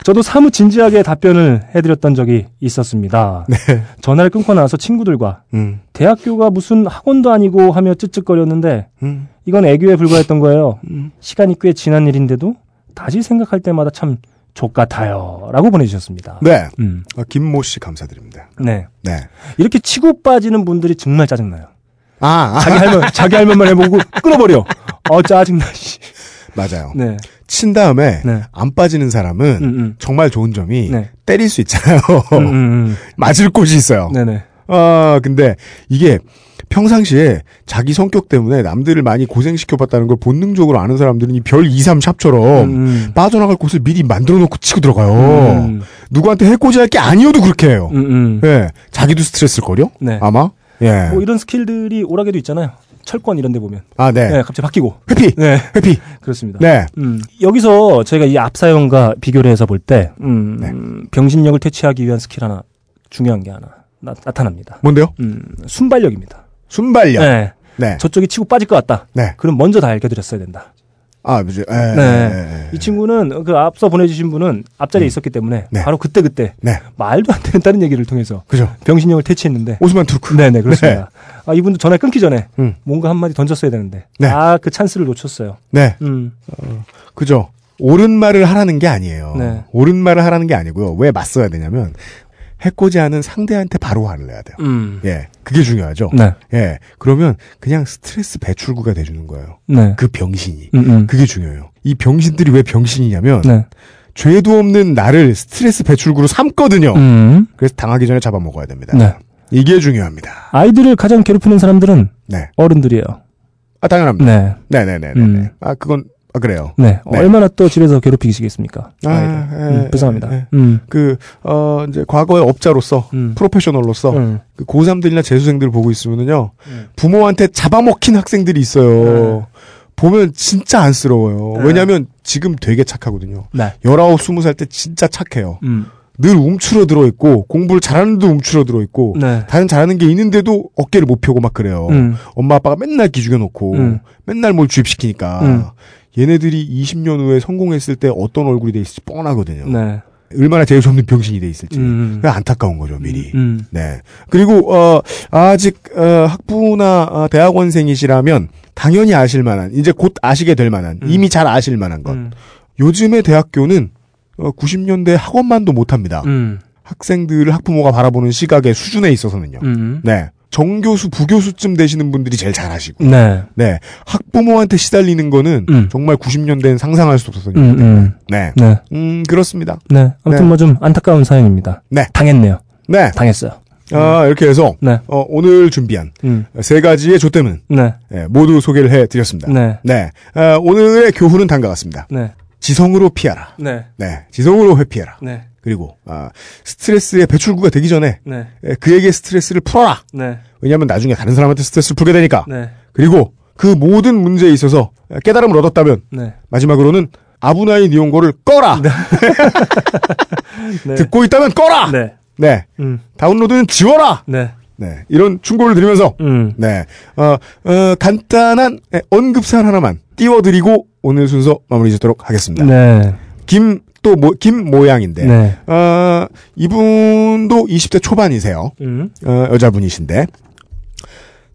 저도 사뭇 진지하게 답변을 해드렸던 적이 있었습니다. 네. 전화를 끊고 나서 친구들과 음. 대학교가 무슨 학원도 아니고 하며 쯧쯧거렸는데 음. 이건 애교에 불과했던 거예요. 시간이 꽤 지난 일인데도 다시 생각할 때마다 참 족같아요. 라고 보내주셨습니다. 네. 음, 아, 김모 씨 감사드립니다. 네. 네. 이렇게 치고 빠지는 분들이 정말 짜증나요. 아, 아, 자기 할머, 자기 할 말만 해보고 끊어버려. 어, 짜증나, 씨. 맞아요. 네. 친 다음에 네. 안 빠지는 사람은 음, 음. 정말 좋은 점이 네. 때릴 수 있잖아요. 음, 음, *laughs* 맞을 곳이 있어요. 음. 네네. 아, 근데 이게 평상시에 자기 성격 때문에 남들을 많이 고생시켜봤다는 걸 본능적으로 아는 사람들은 이 별 2, 3 샵처럼 음, 빠져나갈 곳을 미리 만들어 놓고 치고 들어가요. 음, 누구한테 해코지할 게 아니어도 그렇게 해요. 음, 음. 예. 자기도 스트레스를 거려? 네. 아마? 예. 뭐 이런 스킬들이 오락에도 있잖아요. 철권 이런 데 보면. 아, 네. 네, 갑자기 바뀌고. 회피! 네, 회피! 그렇습니다. 네. 음, 여기서 저희가 이 앞사연과 비교를 해서 볼 때, 음, 네. 병신력을 퇴치하기 위한 스킬 하나, 중요한 게 하나 나, 타납니다 뭔데요? 음, 순발력입니다. 순발력. 네. 네. 저쪽이 치고 빠질 것 같다. 네. 그럼 먼저 다 알려드렸어야 된다. 아, 그죠. 예. 네. 예, 예. 이 친구는 그 앞서 보내주신 분은 앞자리에 있었기 때문에 네. 바로 그때 그때 네. 말도 안 되는 다른 얘기를 통해서 그죠. 병신력을 퇴치했는데 오스만 투르크. 네네 그렇습니다. 아 이분도 전화 끊기 전에 음. 뭔가 한 마디 던졌어야 되는데 네. 아그 찬스를 놓쳤어요. 네. 음. 그죠. 옳은 말을 하라는 게 아니에요. 네. 옳은 말을 하라는 게 아니고요. 왜 맞서야 되냐면 해코지하는 상대한테 바로 화를 내야 돼요. 음. 예, 그게 중요하죠. 네. 예, 그러면 그냥 스트레스 배출구가 돼주는 거예요. 네. 그 병신이. 음, 음. 그게 중요해요. 이 병신들이 왜 병신이냐면 네. 죄도 없는 나를 스트레스 배출구로 삼거든요. 음. 그래서 당하기 전에 잡아먹어야 됩니다. 네. 이게 중요합니다. 아이들을 가장 괴롭히는 사람들은 네. 어른들이에요. 아 당연합니다. 네. 네, 네, 네, 네. 음. 아 그건 아, 그래요. 네. 네. 얼마나 또 집에서 괴롭히시겠습니까? 아. 예, 음, 불쌍합니다. 예. 음. 그, 어, 이제 과거의 업자로서, 음. 프로페셔널로서, 음. 그 고3들이나 재수생들을 보고 있으면은요, 음. 부모한테 잡아먹힌 학생들이 있어요. 보면 진짜 안쓰러워요. 네. 왜냐면 지금 되게 착하거든요. 네. 19, 20살 때 진짜 착해요. 음. 늘 움츠러들어 있고, 공부를 잘하는데도 움츠러들어 있고, 네. 다른 잘하는 게 있는데도 어깨를 못 펴고 막 그래요. 음. 엄마 아빠가 맨날 기죽여 놓고, 음. 맨날 뭘 주입시키니까, 음. 얘네들이 20년 후에 성공했을 때 어떤 얼굴이 돼 있을지 뻔하거든요. 네. 얼마나 재수 없는 병신이 돼 있을지. 음. 안타까운 거죠, 미리. 음. 네. 그리고, 어, 아직, 어, 학부나 어, 대학원생이시라면, 당연히 아실 만한, 이제 곧 아시게 될 만한, 음. 이미 잘 아실 만한 것. 음. 요즘의 대학교는, 어, 90년대 학원만도 못합니다. 음. 학생들을 학부모가 바라보는 시각의 수준에 있어서는요. 음. 네. 정교수, 부교수쯤 되시는 분들이 제일 잘하시고. 네. 네. 학부모한테 시달리는 거는 음. 정말 90년대엔 상상할 수 없었던 음. 음. 네. 네. 음, 그렇습니다. 네. 아무튼 네. 뭐좀 안타까운 사연입니다. 네. 당했네요. 네. 당했어요. 아, 이렇게 해서, 네. 어, 오늘 준비한 음. 세 가지의 조땜은 네. 예, 모두 소개를 해 드렸습니다. 네. 네. 아, 오늘의 교훈은 단과 같습니다. 네. 지성으로 피하라. 네. 네. 지성으로 회피해라. 네. 그리고, 아, 스트레스의 배출구가 되기 전에, 네. 예, 그에게 스트레스를 풀어라. 네. 왜냐하면 나중에 다른 사람한테 스트레스를 풀게 되니까. 네. 그리고 그 모든 문제에 있어서 깨달음을 얻었다면 네. 마지막으로는 아부나이 니온고를 꺼라. 네. *laughs* 듣고 있다면 꺼라. 네. 네. 음. 다운로드는 지워라. 네. 네. 이런 충고를 드리면서 음. 네. 어, 어, 간단한 예, 언급사항 하나만 띄워드리고 오늘 순서 마무리 짓도록 하겠습니다. 네. 김, 또, 모, 김 모양인데, 네. 어, 이분도 20대 초반이세요. 음. 어, 여자분이신데,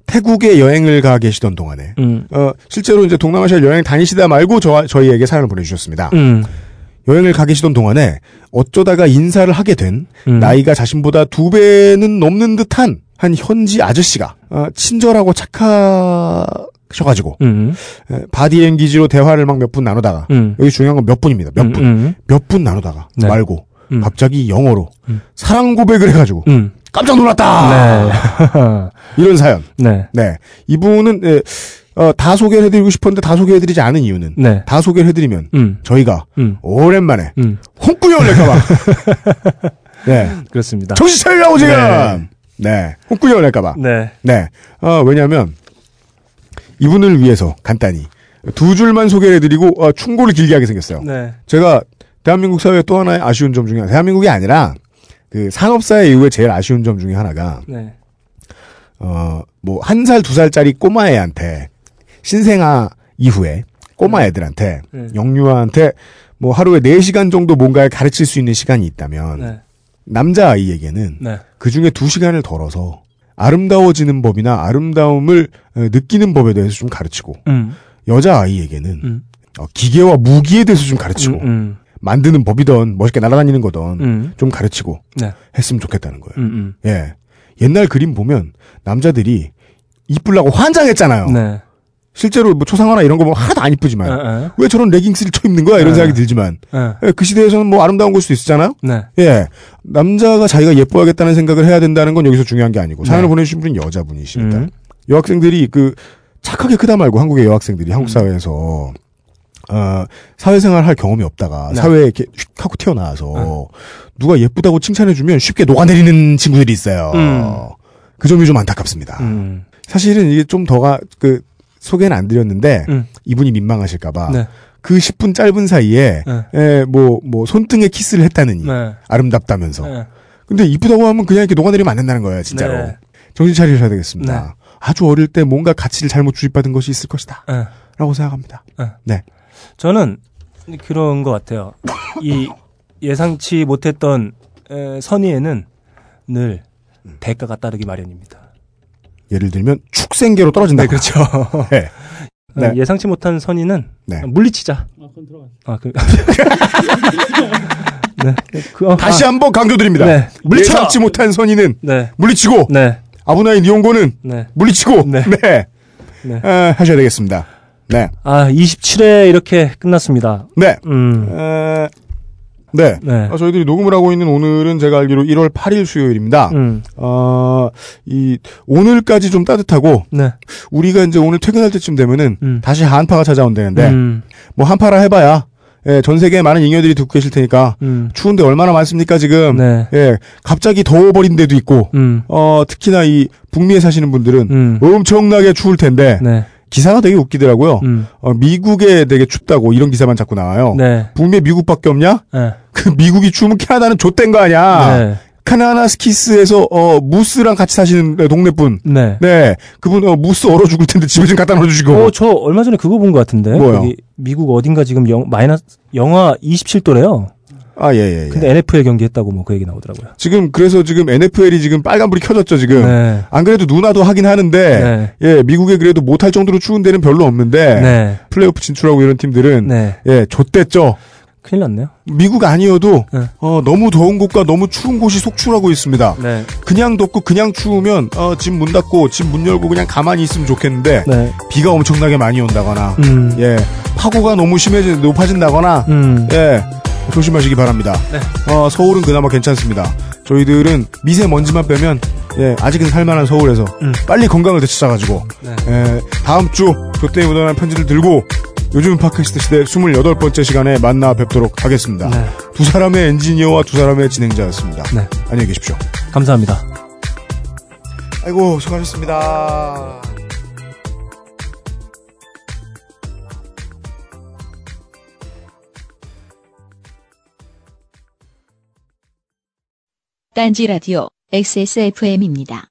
태국에 여행을 가 계시던 동안에, 음. 어, 실제로 이제 동남아시아 여행 다니시다 말고 저, 저희에게 사연을 보내주셨습니다. 음. 여행을 가 계시던 동안에 어쩌다가 인사를 하게 된 음. 나이가 자신보다 두 배는 넘는 듯한 한 현지 아저씨가 어, 친절하고 착하 셔가지고 음. 에, 바디랭귀지로 대화를 막 몇 분 나누다가 음. 여기 중요한 건 몇 분입니다. 몇 분. 음. 몇분 나누다가 네. 말고 음. 갑자기 영어로 음. 사랑 고백을 해가지고 음. 깜짝 놀랐다. 네. *laughs* 이런 사연. 네. 네, 이분은 에, 어, 다 소개를 해드리고 싶었는데 다 소개해드리지 않은 이유는 네. 다 소개를 해드리면 음. 저희가 음. 오랜만에 음. 홍구녕을 낼까봐. *laughs* 네, 그렇습니다. 정신 차리라고 지금. 네. 네, 홍구녕을 낼까봐. 네. 네, 어, 왜냐하면 이분을 위해서 간단히 두 줄만 소개를 해드리고 어, 충고를 길게 하게 생겼어요. 네. 제가 대한민국 사회의 또 하나의 아쉬운 점 중에 대한민국이 아니라 그 산업사회 이후에 제일 아쉬운 점 중에 하나가 네. 어뭐 한 살 두 살짜리 꼬마 애한테 신생아 이후에 꼬마 애들한테 음. 영유아한테 뭐 하루에 4시간 정도 뭔가를 가르칠 수 있는 시간이 있다면 네. 남자 아이에게는 네. 그 중에 2시간을 덜어서 아름다워지는 법이나 아름다움을 어, 느끼는 법에 대해서 좀 가르치고 음. 여자 아이에게는 음. 어, 기계와 무기에 대해서 좀 가르치고 음. 만드는 법이던 멋있게 날아다니는 거던 음. 좀 가르치고 네. 했으면 좋겠다는 거예요. 음. 음. 예. 옛날 그림 보면 남자들이 이쁘려고 환장했잖아요. 네. 실제로 뭐 초상화나 이런 거 보면 하나도 안 이쁘지만 에, 에. 왜 저런 레깅스를 쳐 입는 거야 이런 네. 생각이 들지만 에. 예, 그 시대에서는 뭐 아름다운 걸 수도 있었잖아요. 네. 예. 남자가 자기가 예뻐야겠다는 생각을 해야 된다는 건 여기서 중요한 게 아니고 사연을 네. 보내주신 분은 여자분이시니까 음. 여학생들이 그 착하게 크다 말고 한국의 여학생들이 한국 사회에서 어, 사회생활 할 경험이 없다가 네. 사회에 이렇게 휙 하고 튀어나와서 누가 예쁘다고 칭찬해주면 쉽게 녹아내리는 친구들이 있어요. 음. 그 점이 좀 안타깝습니다. 음. 사실은 이게 좀 더가 그 소개는 안 드렸는데 음. 이분이 민망하실까봐 네. 그 10분 짧은 사이에 네. 에, 뭐, 뭐 손등에 키스를 했다느니 네. 아름답다면서 네. 근데 이쁘다고 하면 그냥 이렇게 녹아내리면 안 된다는 거예요 진짜로 네. 정신 차리셔야 되겠습니다 네. 아주 어릴 때 뭔가 가치를 잘못 주입받은 것이 있을 것이다 네. 라고 생각합니다 저는 그런 것 같아요. 이 예상치 못했던 에, 선의에는 늘 대가가 따르기 마련입니다. 예를 들면 축생계로 떨어진다 네, 그렇죠. 네. *laughs* 네. 어, 예상치 못한 선의는 네. 물리치자. 아, 그건 들어가. 아, 그. *laughs* 네. 그, 어, 다시 아, 한번 강조드립니다 네. 물리쳐! 예상치 못한 선의는 네. 물리치고 네. 아브나인 이용고는 네. 물리치고 네. 네, 네. 아, 하셔야 되겠습니다 네, 아, 27회 이렇게 끝났습니다. 네. 음. 어, 네. 네. 아, 저희들이 녹음을 하고 있는 오늘은 제가 알기로 1월 8일 수요일입니다. 음. 어, 이, 오늘까지 좀 따뜻하고, 네. 우리가 이제 오늘 퇴근할 때쯤 되면은, 음. 다시 한파가 찾아온다는데, 음. 뭐 한파라 해봐야, 예, 전 세계에 많은 잉여들이 듣고 계실 테니까, 음. 추운데 얼마나 많습니까, 지금? 네. 예, 갑자기 더워버린 데도 있고, 음. 어, 특히나 이, 북미에 사시는 분들은, 음. 엄청나게 추울 텐데, 네. 기사가 되게 웃기더라고요. 음. 어, 미국에 되게 춥다고 이런 기사만 자꾸 나와요. 네. 북미에 미국밖에 없냐? 네. 그 미국이 추우면 캐나다는 좆된 거 아니야. 네. 카나나스키스에서 어 무스랑 같이 사시는 동네 분. 네. 네, 그분 어 무스 얼어 죽을 텐데 집에 좀 갖다 놓아주시고. 어, 저 얼마 전에 그거 본 것 같은데. 뭐요? 미국 어딘가 지금 영, 마이너스, 영하 27도래요. 아, 예, 예, 예. 근데 NFL 경기 했다고 뭐 그 얘기 나오더라고요. 지금 그래서 지금 NFL이 지금 빨간불이 켜졌죠 지금. 네. 안 그래도 누나도 하긴 하는데, 네. 예, 미국에 그래도 못할 정도로 추운 데는 별로 없는데, 네. 플레이오프 진출하고 이런 팀들은, 네. 예, 좆됐죠. 큰일 났네요. 미국 아니어도, 네. 어, 너무 더운 곳과 너무 추운 곳이 속출하고 있습니다. 네. 그냥 덥고 그냥 추우면, 어, 집 문 닫고, 집 문 열고 그냥 가만히 있으면 좋겠는데, 네. 비가 엄청나게 많이 온다거나, 음. 예, 파고가 너무 심해져, 높아진다거나, 음. 예, 조심하시기 바랍니다. 어, 서울은 그나마 괜찮습니다. 저희들은 미세먼지만 빼면, 예, 아직은 살만한 서울에서 음. 빨리 건강을 되찾아가지고, 네. 예, 다음 주 조때에 묻어난 편지를 들고 요즘 팟캐스트 시대 28번째 시간에 만나 뵙도록 하겠습니다. 네. 두 사람의 엔지니어와 두 사람의 진행자였습니다. 네. 안녕히 계십시오. 감사합니다. 아이고, 수고하셨습니다. 딴지 라디오 XSFM입니다.